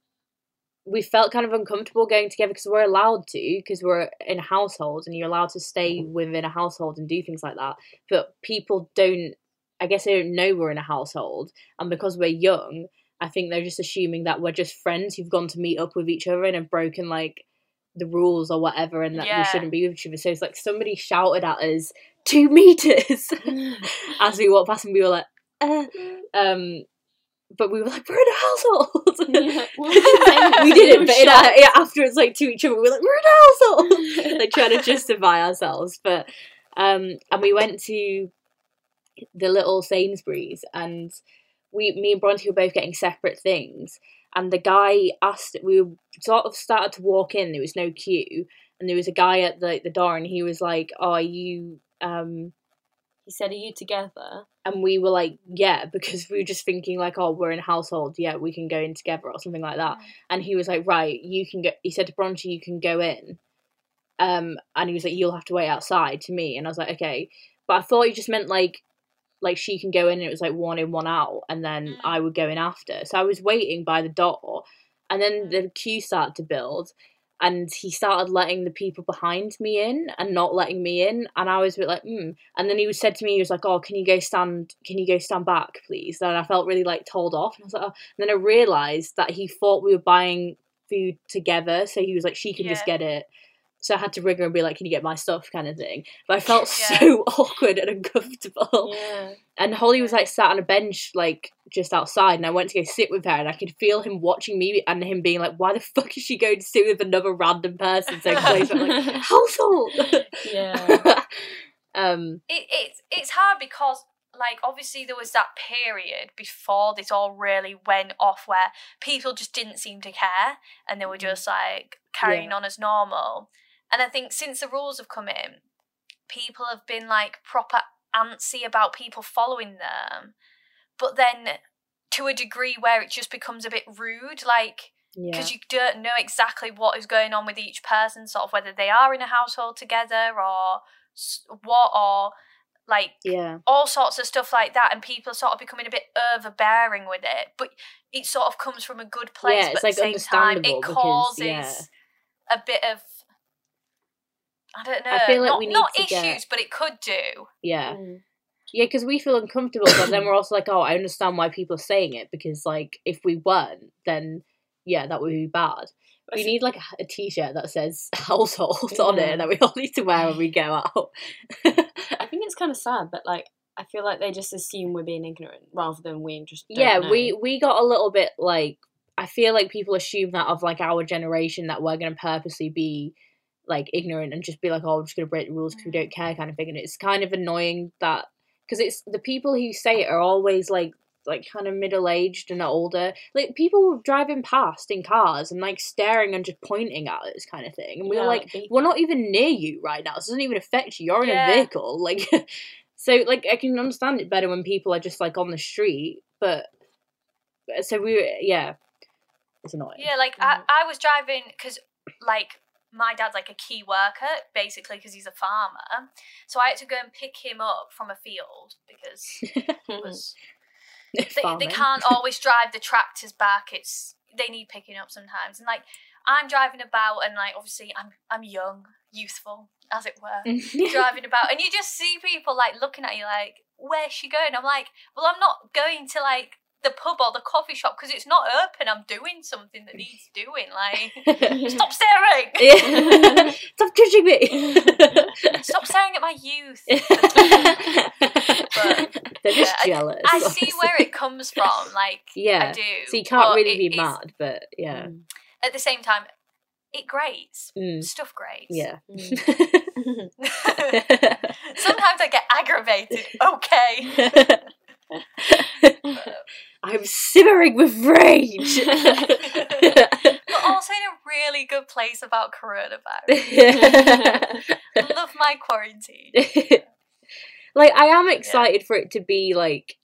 we felt kind of uncomfortable going together because we're allowed to because we're in a household and you're allowed to stay within a household and do things like that. But people don't. I guess they don't know we're in a household, and because we're young, I think they're just assuming that we're just friends who've gone to meet up with each other and have broken like the rules or whatever, and that Yeah. we shouldn't be with each other. So it's like somebody shouted at us two meters as we walked past, and we were like, uh, um, but we were like, we're in a household. Yeah. Well, we didn't say anything, we we didn't, were but in our, yeah, afterwards, like to each other, we were like, we're in a household. like trying to justify ourselves, but um, and we went to the little Sainsbury's, and we, me and Bronte were both getting separate things, and the guy asked, we sort of started to walk in, there was no queue, and there was a guy at the the door, and he was like, "Oh, are you?" Um, He said, "Are you together?" and we were like, "Yeah," because we were just thinking like, "Oh, we're in a household, yeah, we can go in together" or something like that. And he was like, "Right, you can go." He said to Bronte, "You can go in," um, and he was like, "You'll have to wait outside." To me, and I was like, "Okay," but I thought he just meant like. Like she can go in and it was like one in, one out, and then Mm. I would go in after. So I was waiting by the door, and then the queue started to build, and he started letting the people behind me in and not letting me in, and I was a bit like, hmm. And then he was said to me, he was like, "Oh, can you go stand? Can you go stand back, please?" And I felt really like told off, and I was like, oh. and then I realised that he thought we were buying food together, so he was like, "She can just get it." So I had to ring her and be like, "Can you get my stuff?" kind of thing. But I felt Yeah. so awkward and uncomfortable. Yeah. And Holly was like sat on a bench like just outside, and I went to go sit with her, and I could feel him watching me and him being like, "Why the fuck is she going to sit with another random person?" So close. I'm like, household. yeah. um. it, it's it's hard because like obviously there was that period before this all really went off where people just didn't seem to care and they were just like carrying on as normal and i think since the rules have come in people have been like proper antsy about people following them but then to a degree where it just becomes a bit rude like Yeah. because you don't know exactly what is going on with each person, sort of whether they are in a household together or what, or like Yeah. all sorts of stuff like that, and people are sort of becoming a bit overbearing with it. But it sort of comes from a good place, Yeah, but at like, the same time, it because, causes yeah. a bit of. I don't know. I feel like not, we need not to issues, get- but it could do. Yeah. Mm. Yeah, because we feel uncomfortable, but then we're also like, oh, I understand why people are saying it because, like, if we weren't, then yeah, that would be bad. We need like a, a t-shirt that says household on it that we all need to wear when we go out. I think it's kind of sad, but like I feel like they just assume we're being ignorant rather than we just don't yeah, know. we we got a little bit like I feel like people assume that of like our generation that we're gonna purposely be like ignorant and just be like, oh, I'm just gonna break the rules because we mm. don't care, kind of thing. And it's kind of annoying that because it's the people who say it are always like like kind of middle aged and older. Like people were driving past in cars and like staring and just pointing at us, kind of thing. And we Yeah, were like, we're not even near you right now. This doesn't even affect you. You're in Yeah. a vehicle, like. So like I can understand it better when people are just like on the street, but uh, so we were yeah, it's annoying. Yeah, like. I, I was driving because like my dad's like a key worker basically because he's a farmer, so I had to go and pick him up from a field because it was they, they can't always drive the tractors back. It's they need picking up sometimes, and like I'm driving about, and like obviously I'm I'm young, youthful, as it were, driving about, and you just see people like looking at you like, "Where's she going?" I'm like, "Well, I'm not going to like." The pub or the coffee shop because it's not open. I'm doing something that needs doing. Like, stop staring! Yeah. Stop judging me. Stop staring at my youth. They're just yeah, I- jealous. I see where it comes from. Like, Yeah. I do. So you can't but really be mad, but yeah. Mm. At the same time, it grates. Mm, Stuff grates. yeah. Sometimes I get aggravated. Okay. I'm simmering with rage. but also in a really good place about coronavirus. Love my quarantine. like I am excited for it to be like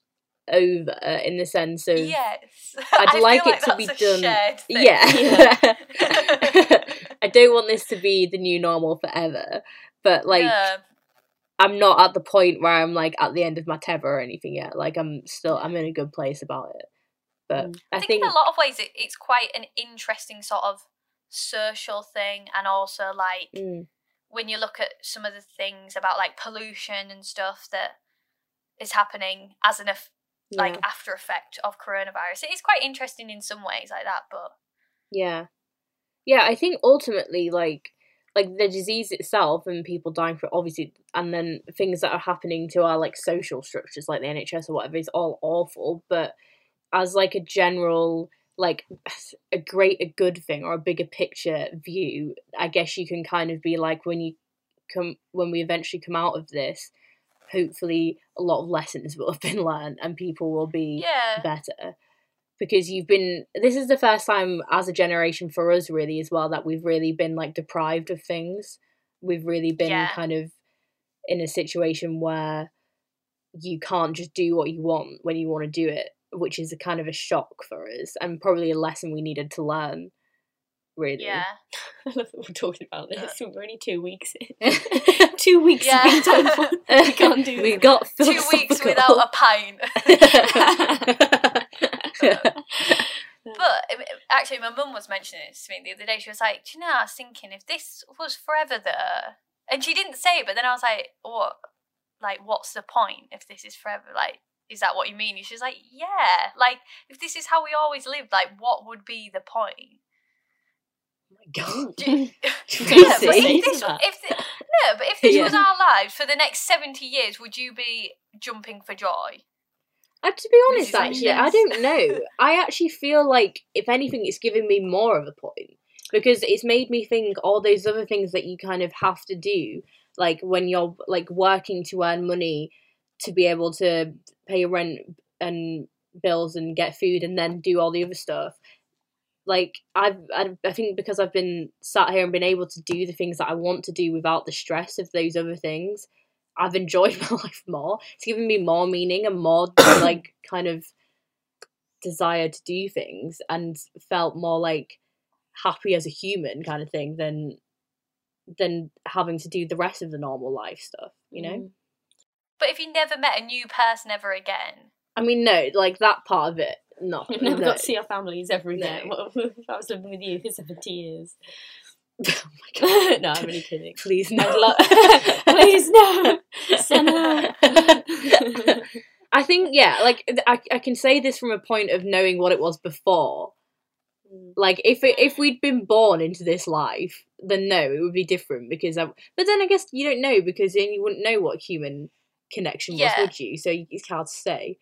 over in the sense of Yes. I'd I like it to be done- thing. yeah. I don't want this to be the new normal forever, but like Yeah. I'm not at the point where I'm like at the end of my tether or anything yet. Like I'm still I'm in a good place about it. But Mm. I, I think, think in a lot of ways it, it's quite an interesting sort of social thing and also like mm, when you look at some of the things about like pollution and stuff that is happening as an eff- like after effect of coronavirus it is quite interesting in some ways like that but Yeah. Yeah, I think ultimately like like the disease itself and people dying for it obviously and then things that are happening to our like social structures like the NHS or whatever is all awful, but as like a general like a great a good thing or a bigger picture view, I guess you can kind of be like when you come when we eventually come out of this, hopefully a lot of lessons will have been learned and people will be yeah. better because you've been this is the first time as a generation for us really as well that we've really been like deprived of things we've really been Yeah. kind of in a situation where you can't just do what you want when you want to do it which is a kind of a shock for us and probably a lesson we needed to learn really yeah I love that we're talking about this. We're only two weeks in. two weeks Yeah. of being told what we can't do. we got two weeks without a pint But actually, my mum was mentioning it to me the other day. She was like, "Do you know?" I was thinking if this was forever there, and she didn't say it, but then I was like, "What? Like, what's the point if this is forever? Like, is that what you mean?" And she was like, "Yeah. Like, if this is how we always lived, like, what would be the point?" God. Do- yeah, but if this, if the, no, but if this Yeah. was our lives for the next seventy years, would you be jumping for joy? Uh, to be honest, actually, I don't know. I actually feel like, if anything, it's given me more of a point because it's made me think all those other things that you kind of have to do, like when you're like working to earn money to be able to pay rent and bills and get food and then do all the other stuff. Like I've, I, I think because I've been sat here and been able to do the things that I want to do without the stress of those other things, I've enjoyed my life more. It's given me more meaning and more like kind of desire to do things and felt more like happy as a human kind of thing than than having to do the rest of the normal life stuff, you know? Mm. But if you never met a new person ever again, I mean no, like that part of it, no. You've never no. got to see our families every No. What if I was living with you for 70 years? oh my god. no, I'm only kidding. Please no. Lo- Please, no. Senna. I think yeah, like I, I can say this from a point of knowing what it was before. Mm. Like if it, if we'd been born into this life, then no, it would be different because I. But then I guess you don't know because then you wouldn't know what human connection was, Yeah. would you? So it's hard to say.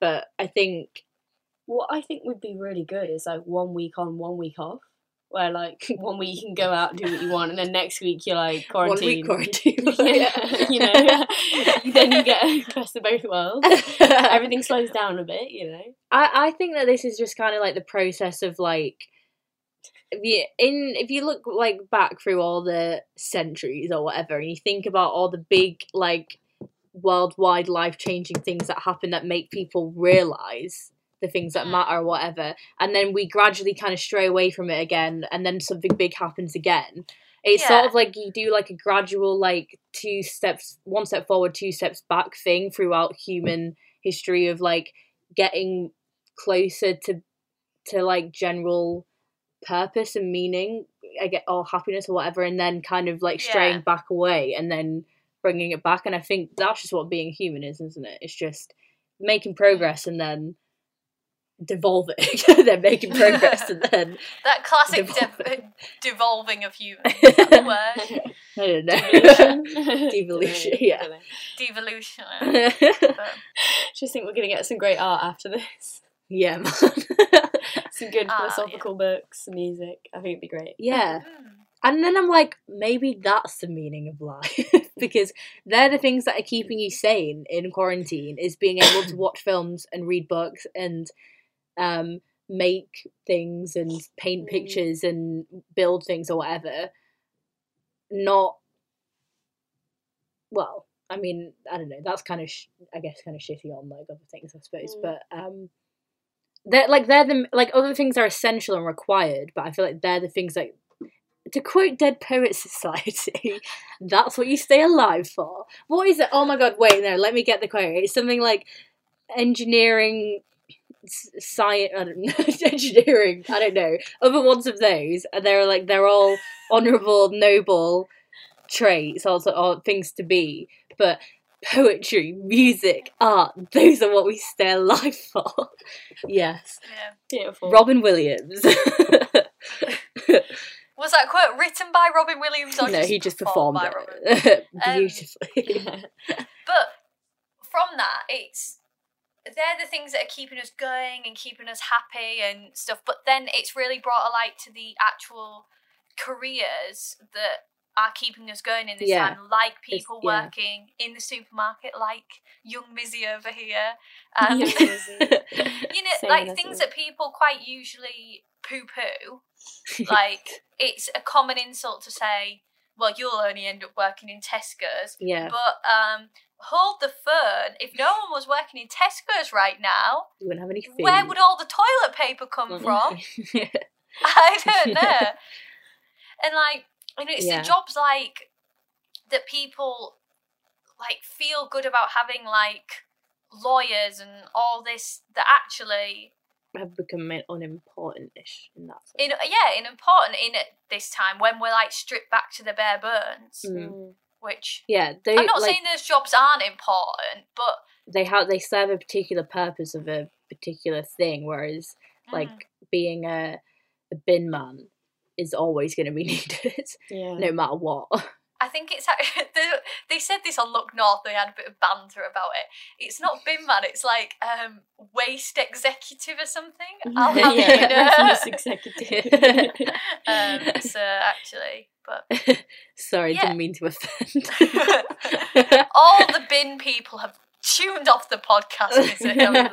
But I think What I think would be really good is like one week on, one week off. Where like one week you can go out and do what you want, and then next week you're like quarantine. one quarantine. week quarantine. yeah, you know. then you get best of both worlds. Everything slows down a bit, you know. I, I think that this is just kind of like the process of like if you in if you look like back through all the centuries or whatever and you think about all the big like worldwide life changing things that happen that make people realize the things that Mm. matter or whatever. And then we gradually kind of stray away from it again and then something big happens again. It's sort of like you do like a gradual like two steps one step forward two steps back thing throughout human history of like getting closer to to like general purpose and meaning I get or happiness or whatever and then kind of like straying Yeah. back away and then bringing it back. And I think that's just what being human is isn't it? It's just making progress and then devolving then making progress and then That classic Devolve- de- devolving of humans. Is that the word? I don't know Devolution. Devolution, yeah. Devolution. But, Just think we're gonna get some great art after this. Yeah, man Some good Ah, philosophical books, some music. I think it'd be great. yeah mm, And then I'm like, maybe that's the meaning of life. because they're the things that are keeping you sane in quarantine is being able to watch films and read books and um, make things and paint Mm. pictures and build things or whatever. Not, well, I mean, I don't know. That's kind of, sh- I guess, kind of shitty on like other things, I suppose. Mm. But um, they're like they're the like other things are essential and required. But I feel like they're the things that to quote Dead Poets Society, that's what you stay alive for. What is it? Oh my god, wait, no, let me get the quote. It's something like engineering, science, I don't know, engineering, I don't know. Other ones of those, and they're like, they're all honourable, noble traits, also or things to be. But poetry, music, art, those are what we stay alive for. yes. yeah. Beautiful. Robin Williams. Was that quote written by Robin Williams or no, just he just performed performed it Um, beautifully. But from that, it's they're the things that are keeping us going and keeping us happy and stuff. But then it's really brought a light to the actual careers that are keeping us going in this Yeah. time, like people working in the supermarket, like young Mizzy over here. Um, you know, Same like things that people quite usually poo poo. like it's a common insult to say, "Well, you'll only end up working in Tesco's." yeah, But um, hold the phone. If no one was working in Tesco's right now, you wouldn't have any food. where would all the toilet paper come Mm. from? I don't know. And like, you know, it's Yeah. the jobs like that people like feel good about having like lawyers and all this that actually have become unimportant-ish in that sense. in yeah in important in it this time when we're like stripped back to the bare bones Mm. Which yeah, they i'm not like, saying those jobs aren't important but they have they serve a particular purpose of a particular thing, whereas mm, like being a a bin man is always going to be needed, Yeah. no matter what. I think it's they, they said this on Look North. They had a bit of banter about it. It's not bin man. It's like um, waste executive or something. I'll have Yeah. know. Executive. um, so actually, but Sorry, Yeah. didn't mean to offend. all the bin people have tuned off the podcast. Is it? Yeah.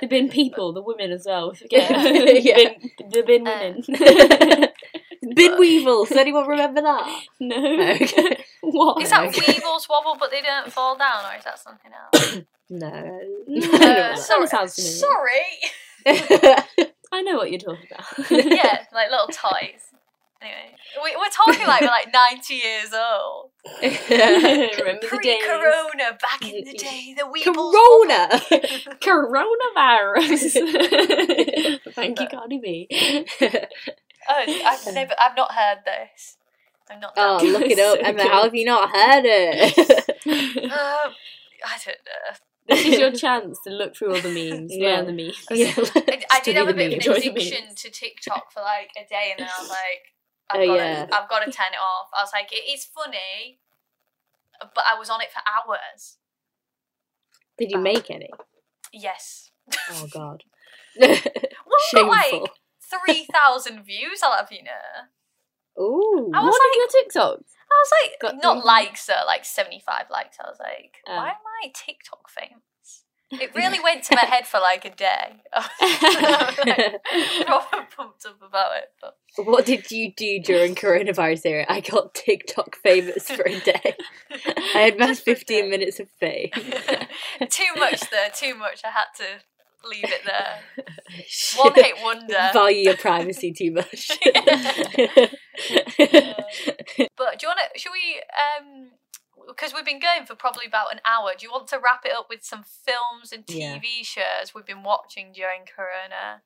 the bin people, the women as well. Forget Yeah. bin, the bin Um, women. bin weevil. Does anyone remember that? no. Okay. what? Is that Okay. Weebles wobble but they don't fall down, or is that something else? No. No. I don't Uh, know. sorry, sounds sorry. I know what you're talking about. yeah, like little toys. Anyway, we, we're talking like we're like ninety years old. Remember the days. Pre-corona, back in the day, the weebles. Corona. Coronavirus. Thank you, Cardi B. Oh, I've never, I've not heard this. I'm not. oh, That look it up, So Emma. good. How have you not heard it? um, I don't know. this is your chance to look through all the memes, Yeah. learn the memes. yeah, I, I did have a bit of memes. Enjoy an addiction to TikTok for like a day, and then I was like, I've Oh, got yeah. to, I've got to turn it off. I was like, it is funny, but I was on it for hours. Did you make any? Yes. Oh god. One got like Shameful. three thousand views. I'll have you know. Ooh. I was One of your TikToks. I was like, Got not three- likes, though, like 75 likes. I was like, Oh. why am I TikTok famous? It really went to my head for like a day. Proper pumped up about it. But What did you do during coronavirus era? I got TikTok famous for a day. I had my Just for a 15 minutes of fame. too much there, too much. I had to leave it there. One hit wonder. Value your privacy too much. But do you want to? Should we? Um, because we've been going for probably about an hour. Do you want to wrap it up with some films and Yeah. TV shows we've been watching during Corona?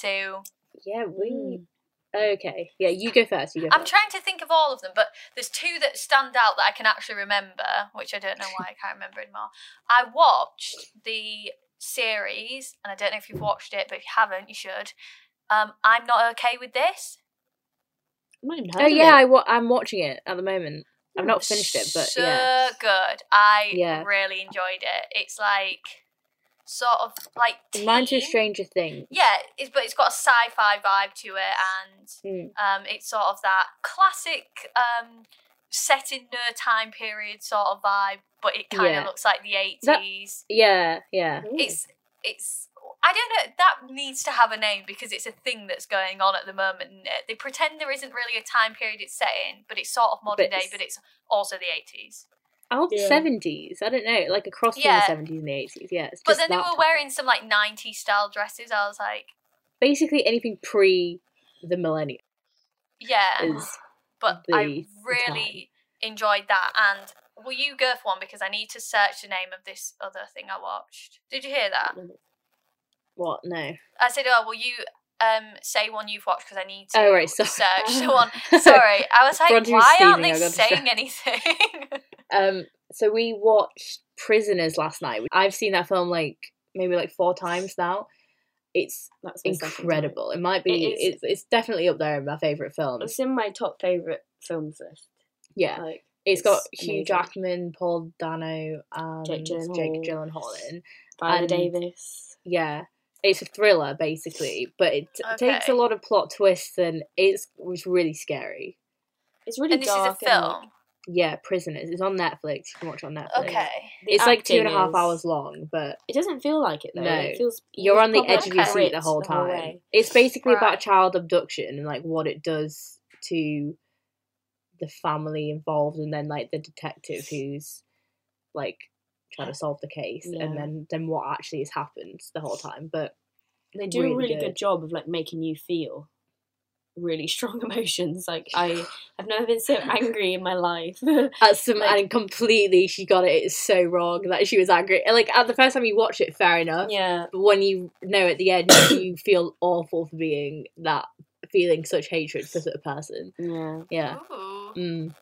To yeah, we. Okay. Yeah, you go first. You go I'm first. trying to think of all of them, but there's two that stand out that I can actually remember, which I don't know why I can't remember anymore. I watched the series, and I don't know if you've watched it, but if you haven't, you should. Um, I'm not okay with this. I've not even Oh yeah, it. I wa- I'm watching it at the moment. I've not finished it, but so yeah. good. I Yeah. really enjoyed it. It's like sort of like It Reminds me of. Stranger Things. Yeah, it's, but it's got a sci-fi vibe to it, and Mm. um, it's sort of that classic um, set in no time period sort of vibe, but it kind of Yeah. looks like the eighties. Yeah, yeah. It's it's. I don't know. That needs to have a name because it's a thing that's going on at the moment. They pretend there isn't really a time period it's set in, but it's sort of modern But day, but it's also the eighties. Oh, the Yeah. 70s. I don't know. Like a cross Yeah. between the 70s and the 80s. Yeah. But then they were time. wearing some like 90s style dresses. I was like, Basically anything pre the millennium yeah. is. But I really enjoyed that. And will you go for one because I need to search the name of this other thing I watched. Did you hear that? What? No. I said, "Oh, will you um say one you've watched because I need to Oh, right, sorry. search the one." Sorry, I was like, Bronte was "Why aren't they saying anything?" Um, so we watched Prisoners last night. I've seen that film like maybe like four times now. It's That's my second time. incredible. It might be. It is- it's it's definitely up there in my favorite films. It's in my top favorite films list. Yeah, Like it's got it's Hugh. Jackman, Paul Dano, and Jake Jake Gyllenhaal. Gyllenhaal in. Viola And- Davis. Yeah, it's a thriller basically, but it t- takes a lot of plot twists and it's it was really scary. It's really and this is a dark. and, film. Yeah, Prisoners. It's on Netflix. You can watch it on Netflix. Okay. the It's like two and a half is- hours long, but It doesn't feel like it though. No. It feels you're on the edge of your seat the whole time. way. it's basically about Right. child abduction and like what it does to the family involved, and then like the detective who's like trying to solve the case, Yeah. and then then what actually has happened the whole time. But They do really a really good. good. job of like making you feel really strong emotions. Like I, I've never been so angry in my life. at some Like- and completely she got it. It's so wrong that she was angry. Like at the first time you watch it, fair enough. yeah, But when you know at the end, you feel awful for being that feeling such hatred for a person. yeah. Yeah. Ooh. Mm.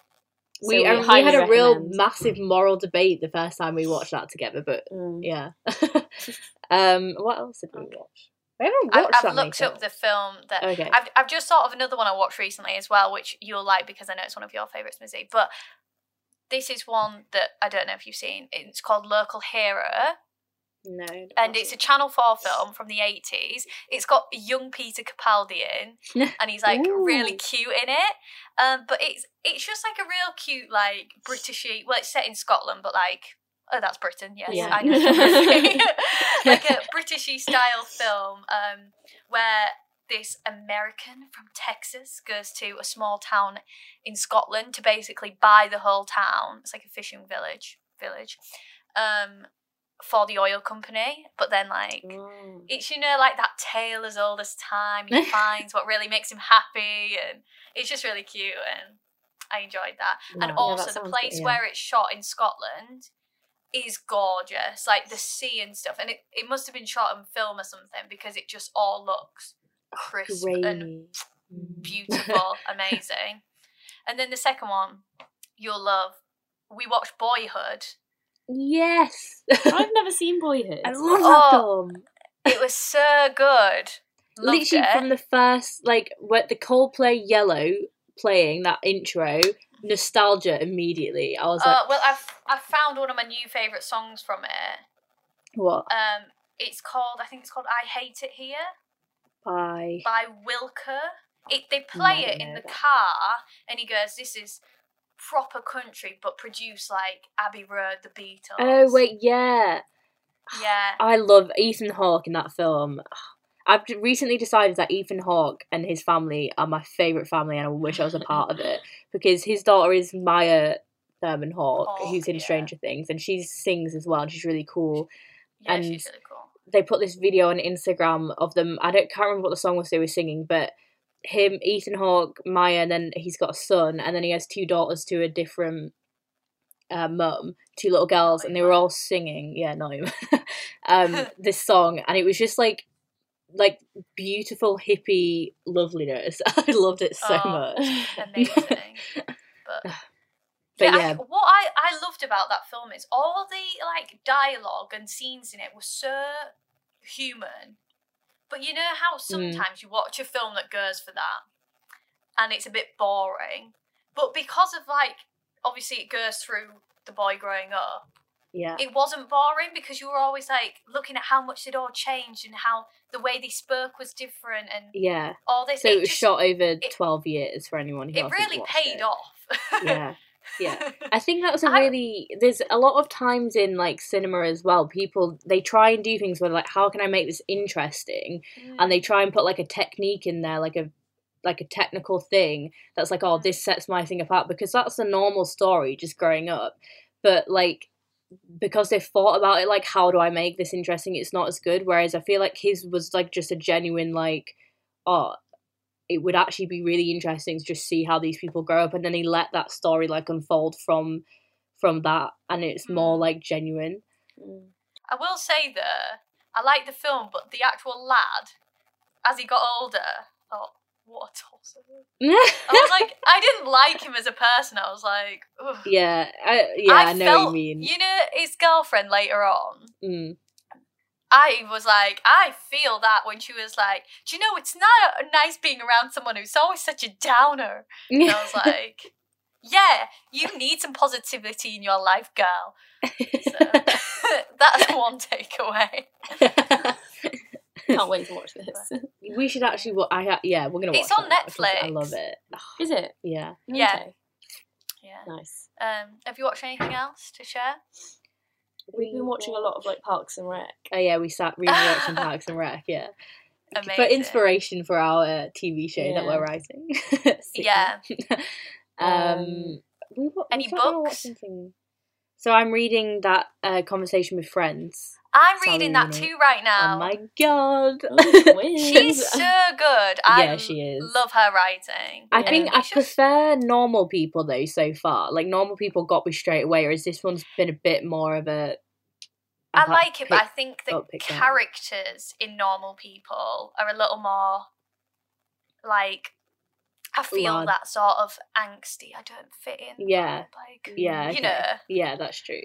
So We, we um, we had a real massive moral debate the first time we watched that together, but Mm. yeah. um, what else did we watch? Haven't I've, I've many looked up the film that Okay. I've, I've just thought of another one I watched recently as well, which you'll like because I know it's one of your favourites, Mizzy. But this is one that I don't know if you've seen. It's called Local Hero, no. and it's a Channel 4 film from the 80s. It's got young Peter Capaldi in, and he's like really cute in it. Um, but it's it's just like a real cute, like Britishy. Well, it's set in Scotland, but like. Oh, that's Britain. Yes, Yeah. I know. like a Britishy style film um, where this American from Texas goes to a small town in Scotland to basically buy the whole town. It's like a fishing village village um, for the oil company. But then like Mm. it's you know like that tale as old as time. He finds what really makes him happy, and it's just really cute, and I enjoyed that. Wow. And Yeah, also that the place good, yeah. where it's shot in Scotland is gorgeous, like the sea and stuff. And it, it must have been shot on film or something because it just all looks crisp and beautiful, amazing. And then the second one, you'll love. We watched Boyhood. Yes. I've never seen Boyhood. I love that Oh, film. It was so good. Loved Literally it. from the first, like, what the Coldplay Yellow playing that intro nostalgia immediately. I was like, Uh, well, I've I've found one of my new favorite songs from it. what? Um, it's called I think it's called "I Hate It Here" Bye. by Wilco. It they play it in the that. car, and he goes, "This is proper country, but produced like Abbey Road, the Beatles." Oh wait, yeah. yeah. I love Ethan Hawke in that film. I've recently decided that Ethan Hawke and his family are my favourite family, and I wish I was a part of it because his daughter is Maya Thurman Hawke, Hawke, who's in yeah. Stranger Things, and she sings as well, and she's really cool. Yeah, and- she's really cool. They put this video on Instagram of them. I don't can't remember what the song was they were singing, but him, Ethan Hawke, Maya, and then he's got a son, and then he has two daughters to a different uh, mum, two little girls, and they were all singing. Yeah, no, um, this song, and it was just like like beautiful hippie loveliness. I loved it so Oh. much. Amazing. but But yeah, yeah, I, what I, I loved about that film is all the like dialogue and scenes in it were so human. But you know how mm. sometimes you watch a film that goes for that and it's a bit boring. But because of like obviously it goes through the boy growing up, yeah, it wasn't boring because you were always like looking at how much they'd all changed and how the way they spoke was different and yeah. all this. So it was just- shot over twelve years for anyone who It really paid it. off. Yeah, yeah. I think that's a really there's a lot of times in like cinema as well. People they try and do things where like how can I make this interesting, and they mm. try and put like a technique in there, like a like a technical thing that's like oh mm. this sets my thing apart because that's a normal story just growing up, but like because they've thought about it like how do I make this interesting, it's not as good. Whereas I feel like his was like just a genuine like oh it would actually be really interesting to just see how these people grow up and then he let that story like unfold from from that and it's more Mm. like genuine Mm. I will say though, I like the film, but the actual lad, as he got older, thought, what a. I was like, I didn't like him as a person. I was like, Ugh. yeah I, yeah I, know felt, what you mean You know, his girlfriend later on. mm. I was like, I feel that when she was like, do you know, it's not nice being around someone who's always such a downer. And I was like, yeah, you need some positivity in your life, girl. So that's one takeaway. Can't wait to watch this. we should actually wa- I ha- yeah we're gonna watch it. It's on that because I love it Is it? yeah Yeah. Okay. Yeah. Nice. Um, have you watched anything else to share? We've been watching a lot of like Parks and Rec. oh yeah we sat we were watching Parks and Rec yeah Amazing. for inspiration for our uh, TV show that we're writing Yeah. um we, wa- Any was that when I watched books? So I'm reading that uh, conversation with friends. I'm reading that too right oh now. Oh my god! Oh, twins. She's so good. I Yeah, she is. love her writing. I Yeah. think I prefer normal people though so far. Like normal people got me straight away, whereas this one's been a bit more of a. I had like it, but I think the pick down. characters in normal people are a little more like I feel that sort of angsty. I don't fit in. Yeah. Like Yeah, you okay. know. Yeah, that's true.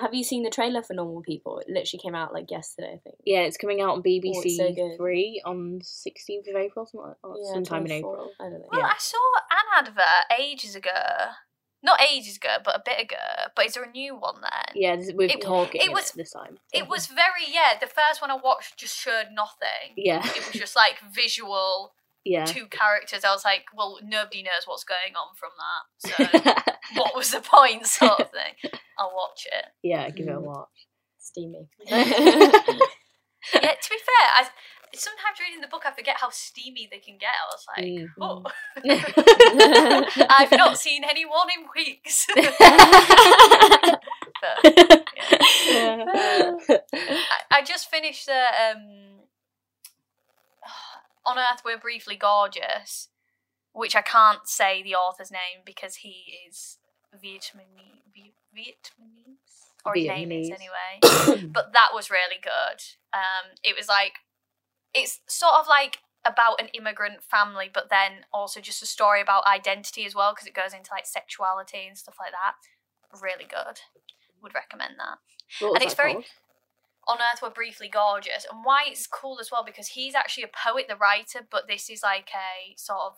Have you seen the trailer for Normal People? It literally came out like yesterday, I think. Yeah, it's coming out on BBC Oh, so. Three on sixteenth of April, something like, Yeah, sometime in April. I don't know. Well, Yeah. I saw an advert ages ago. Not ages ago, but a bit ago. But is there a new one then? Yeah, this, with It- talking it in was- this time. It was very yeah. The first one I watched just showed nothing. Yeah, It was just like visual yeah. two characters. I was like, well, nobody knows what's going on from that. So what was the point, sort of thing. I'll watch it. yeah, give it a Mm. watch. Steamy. Yeah, to be fair, I sometimes reading the book I forget how steamy they can get. I was like, Mm. oh. I've not seen anyone in weeks. but Yeah. I, I just finished the um, On Earth We're Briefly Gorgeous, which I can't say the author's name because he is Vietnamese. Vietnamese? Or his name is Vietnamese. anyway. but that was really good. Um, it was like, it's sort of like about an immigrant family, but then also just a story about identity as well because it goes into like sexuality and stuff like that. Really good. Would recommend that. And it's that very- called? On Earth We're Briefly Gorgeous, and why it's cool as well because he's actually a poet, the writer, but this is like a sort of.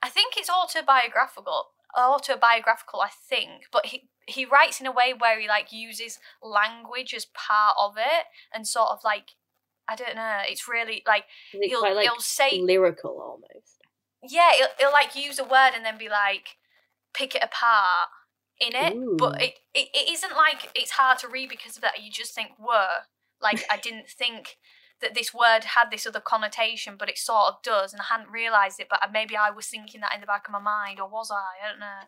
I think it's autobiographical. autobiographical, I think, but he he writes in a way where he like uses language as part of it and sort of like I don't know. It's really like he'll like he'll say lyrical almost? yeah, he'll, he'll like use a word and then be like pick it apart in it, Ooh. but it, it it isn't like it's hard to read because of that. You just think were like I didn't think that this word had this other connotation, but it sort of does, and I hadn't realised it. But maybe I was thinking that in the back of my mind, or was I? I don't know.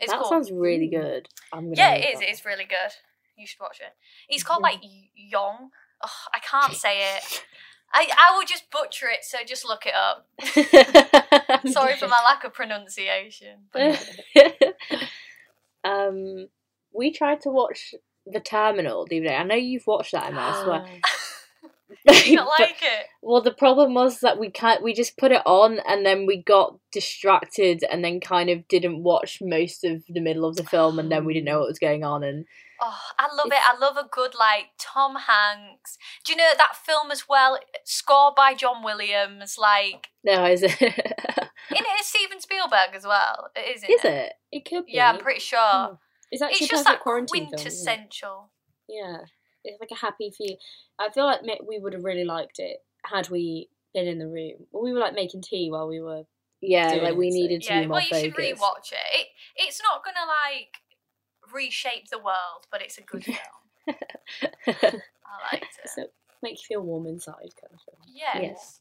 It's that cool. sounds really Mm. good. Yeah, it is. that It is really good. You should watch it. It's called like Y- Yong. Ugh, I can't say it. I I will just butcher it, so just look it up. Sorry for my lack of pronunciation. But um, we tried to watch The Terminal the other day. I know you've watched that, Emma. I swear. I don't But- like it. well, the problem was that we can't. We just put it on, and then we got distracted, and then kind of didn't watch most of the middle of the film, and then we didn't know what was going on. And Oh, I love it. I love a good like Tom Hanks. Do you know that film as well? Scored by John Williams. Like, no, is it? in it is Steven Spielberg as well. It is. Isn't is it? it? It could be. Yeah, I'm pretty sure. Oh, It's actually It's just that quarantine film. isn't it? Yeah, it's like a happy feel. I feel like we would have really liked it had we been in the room. Well, we were like making tea while we were. Yeah, like we needed to Yeah, be more well, you should focused. rewatch it. it. It's not gonna like reshape the world, but it's a good film. I liked it. So make you feel warm inside, kind of film. Yes.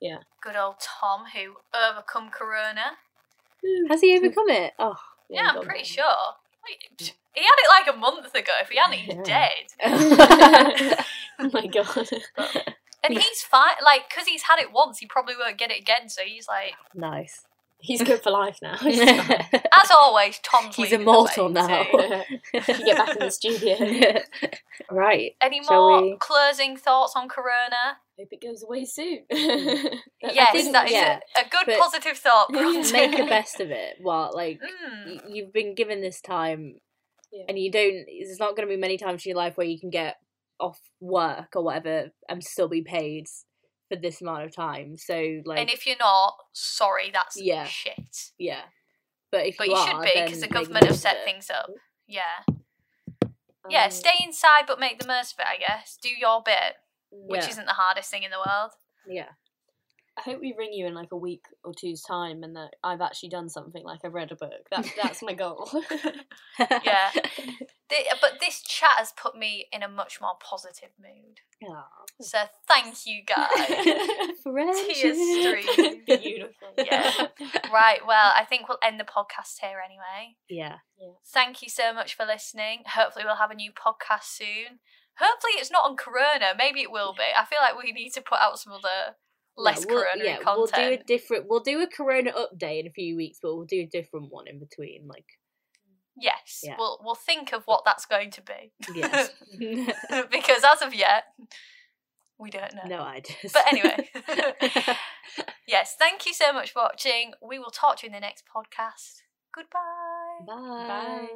Yeah. Good old Tom who overcome Corona. Has he overcome it? Oh, Yeah, I'm God. pretty sure. Wait, He had it like a month ago. If he hadn't, he's Yeah. dead. oh my god. And he's fine. Like, because he's had it once, he probably won't get it again. So he's like, nice. He's good for life now. He's He's fine. as always, Tom's He's immortal now. too. you get back in the studio. right. Any more we- closing thoughts on Corona? Hope it goes away soon. Yes, think- that is yeah, a, a good positive thought. Make the best of it. Well, like Mm. y- you've been given this time, Yeah. and you don't. There's not going to be many times in your life where you can get off work or whatever and still be paid for this amount of time. So, like, and if you're not, sorry, that's Yeah. shit. yeah. But if But you, you, are, should be because the government have set things up. Yeah, yeah. Um, Stay inside, but make the most of it. I guess. Do your bit, which Yeah. isn't the hardest thing in the world. Yeah. I hope we ring you in like a week or two's time, and that I've actually done something. Like I've read a book. That that's my goal. Yeah. Thi- but this chat has put me in a much more positive mood. Aw. So thank you guys. Tears stream. Beautiful. Yeah. right. Well, I think we'll end the podcast here anyway. Yeah. Thank you so much for listening. Hopefully, we'll have a new podcast soon. Hopefully, it's not on Corona. Maybe it will be. I feel like we need to put out some other less yeah, we'll, Corona yeah, content. We'll do a different. We'll do a Corona update in a few weeks, but we'll do a different one in between. Like, yes, Yeah. we'll we'll think of what that's going to be. yes. because as of yet, we don't know. no ideas. But anyway, yes, thank you so much for watching. We will talk to you in the next podcast. Goodbye. Bye. Bye.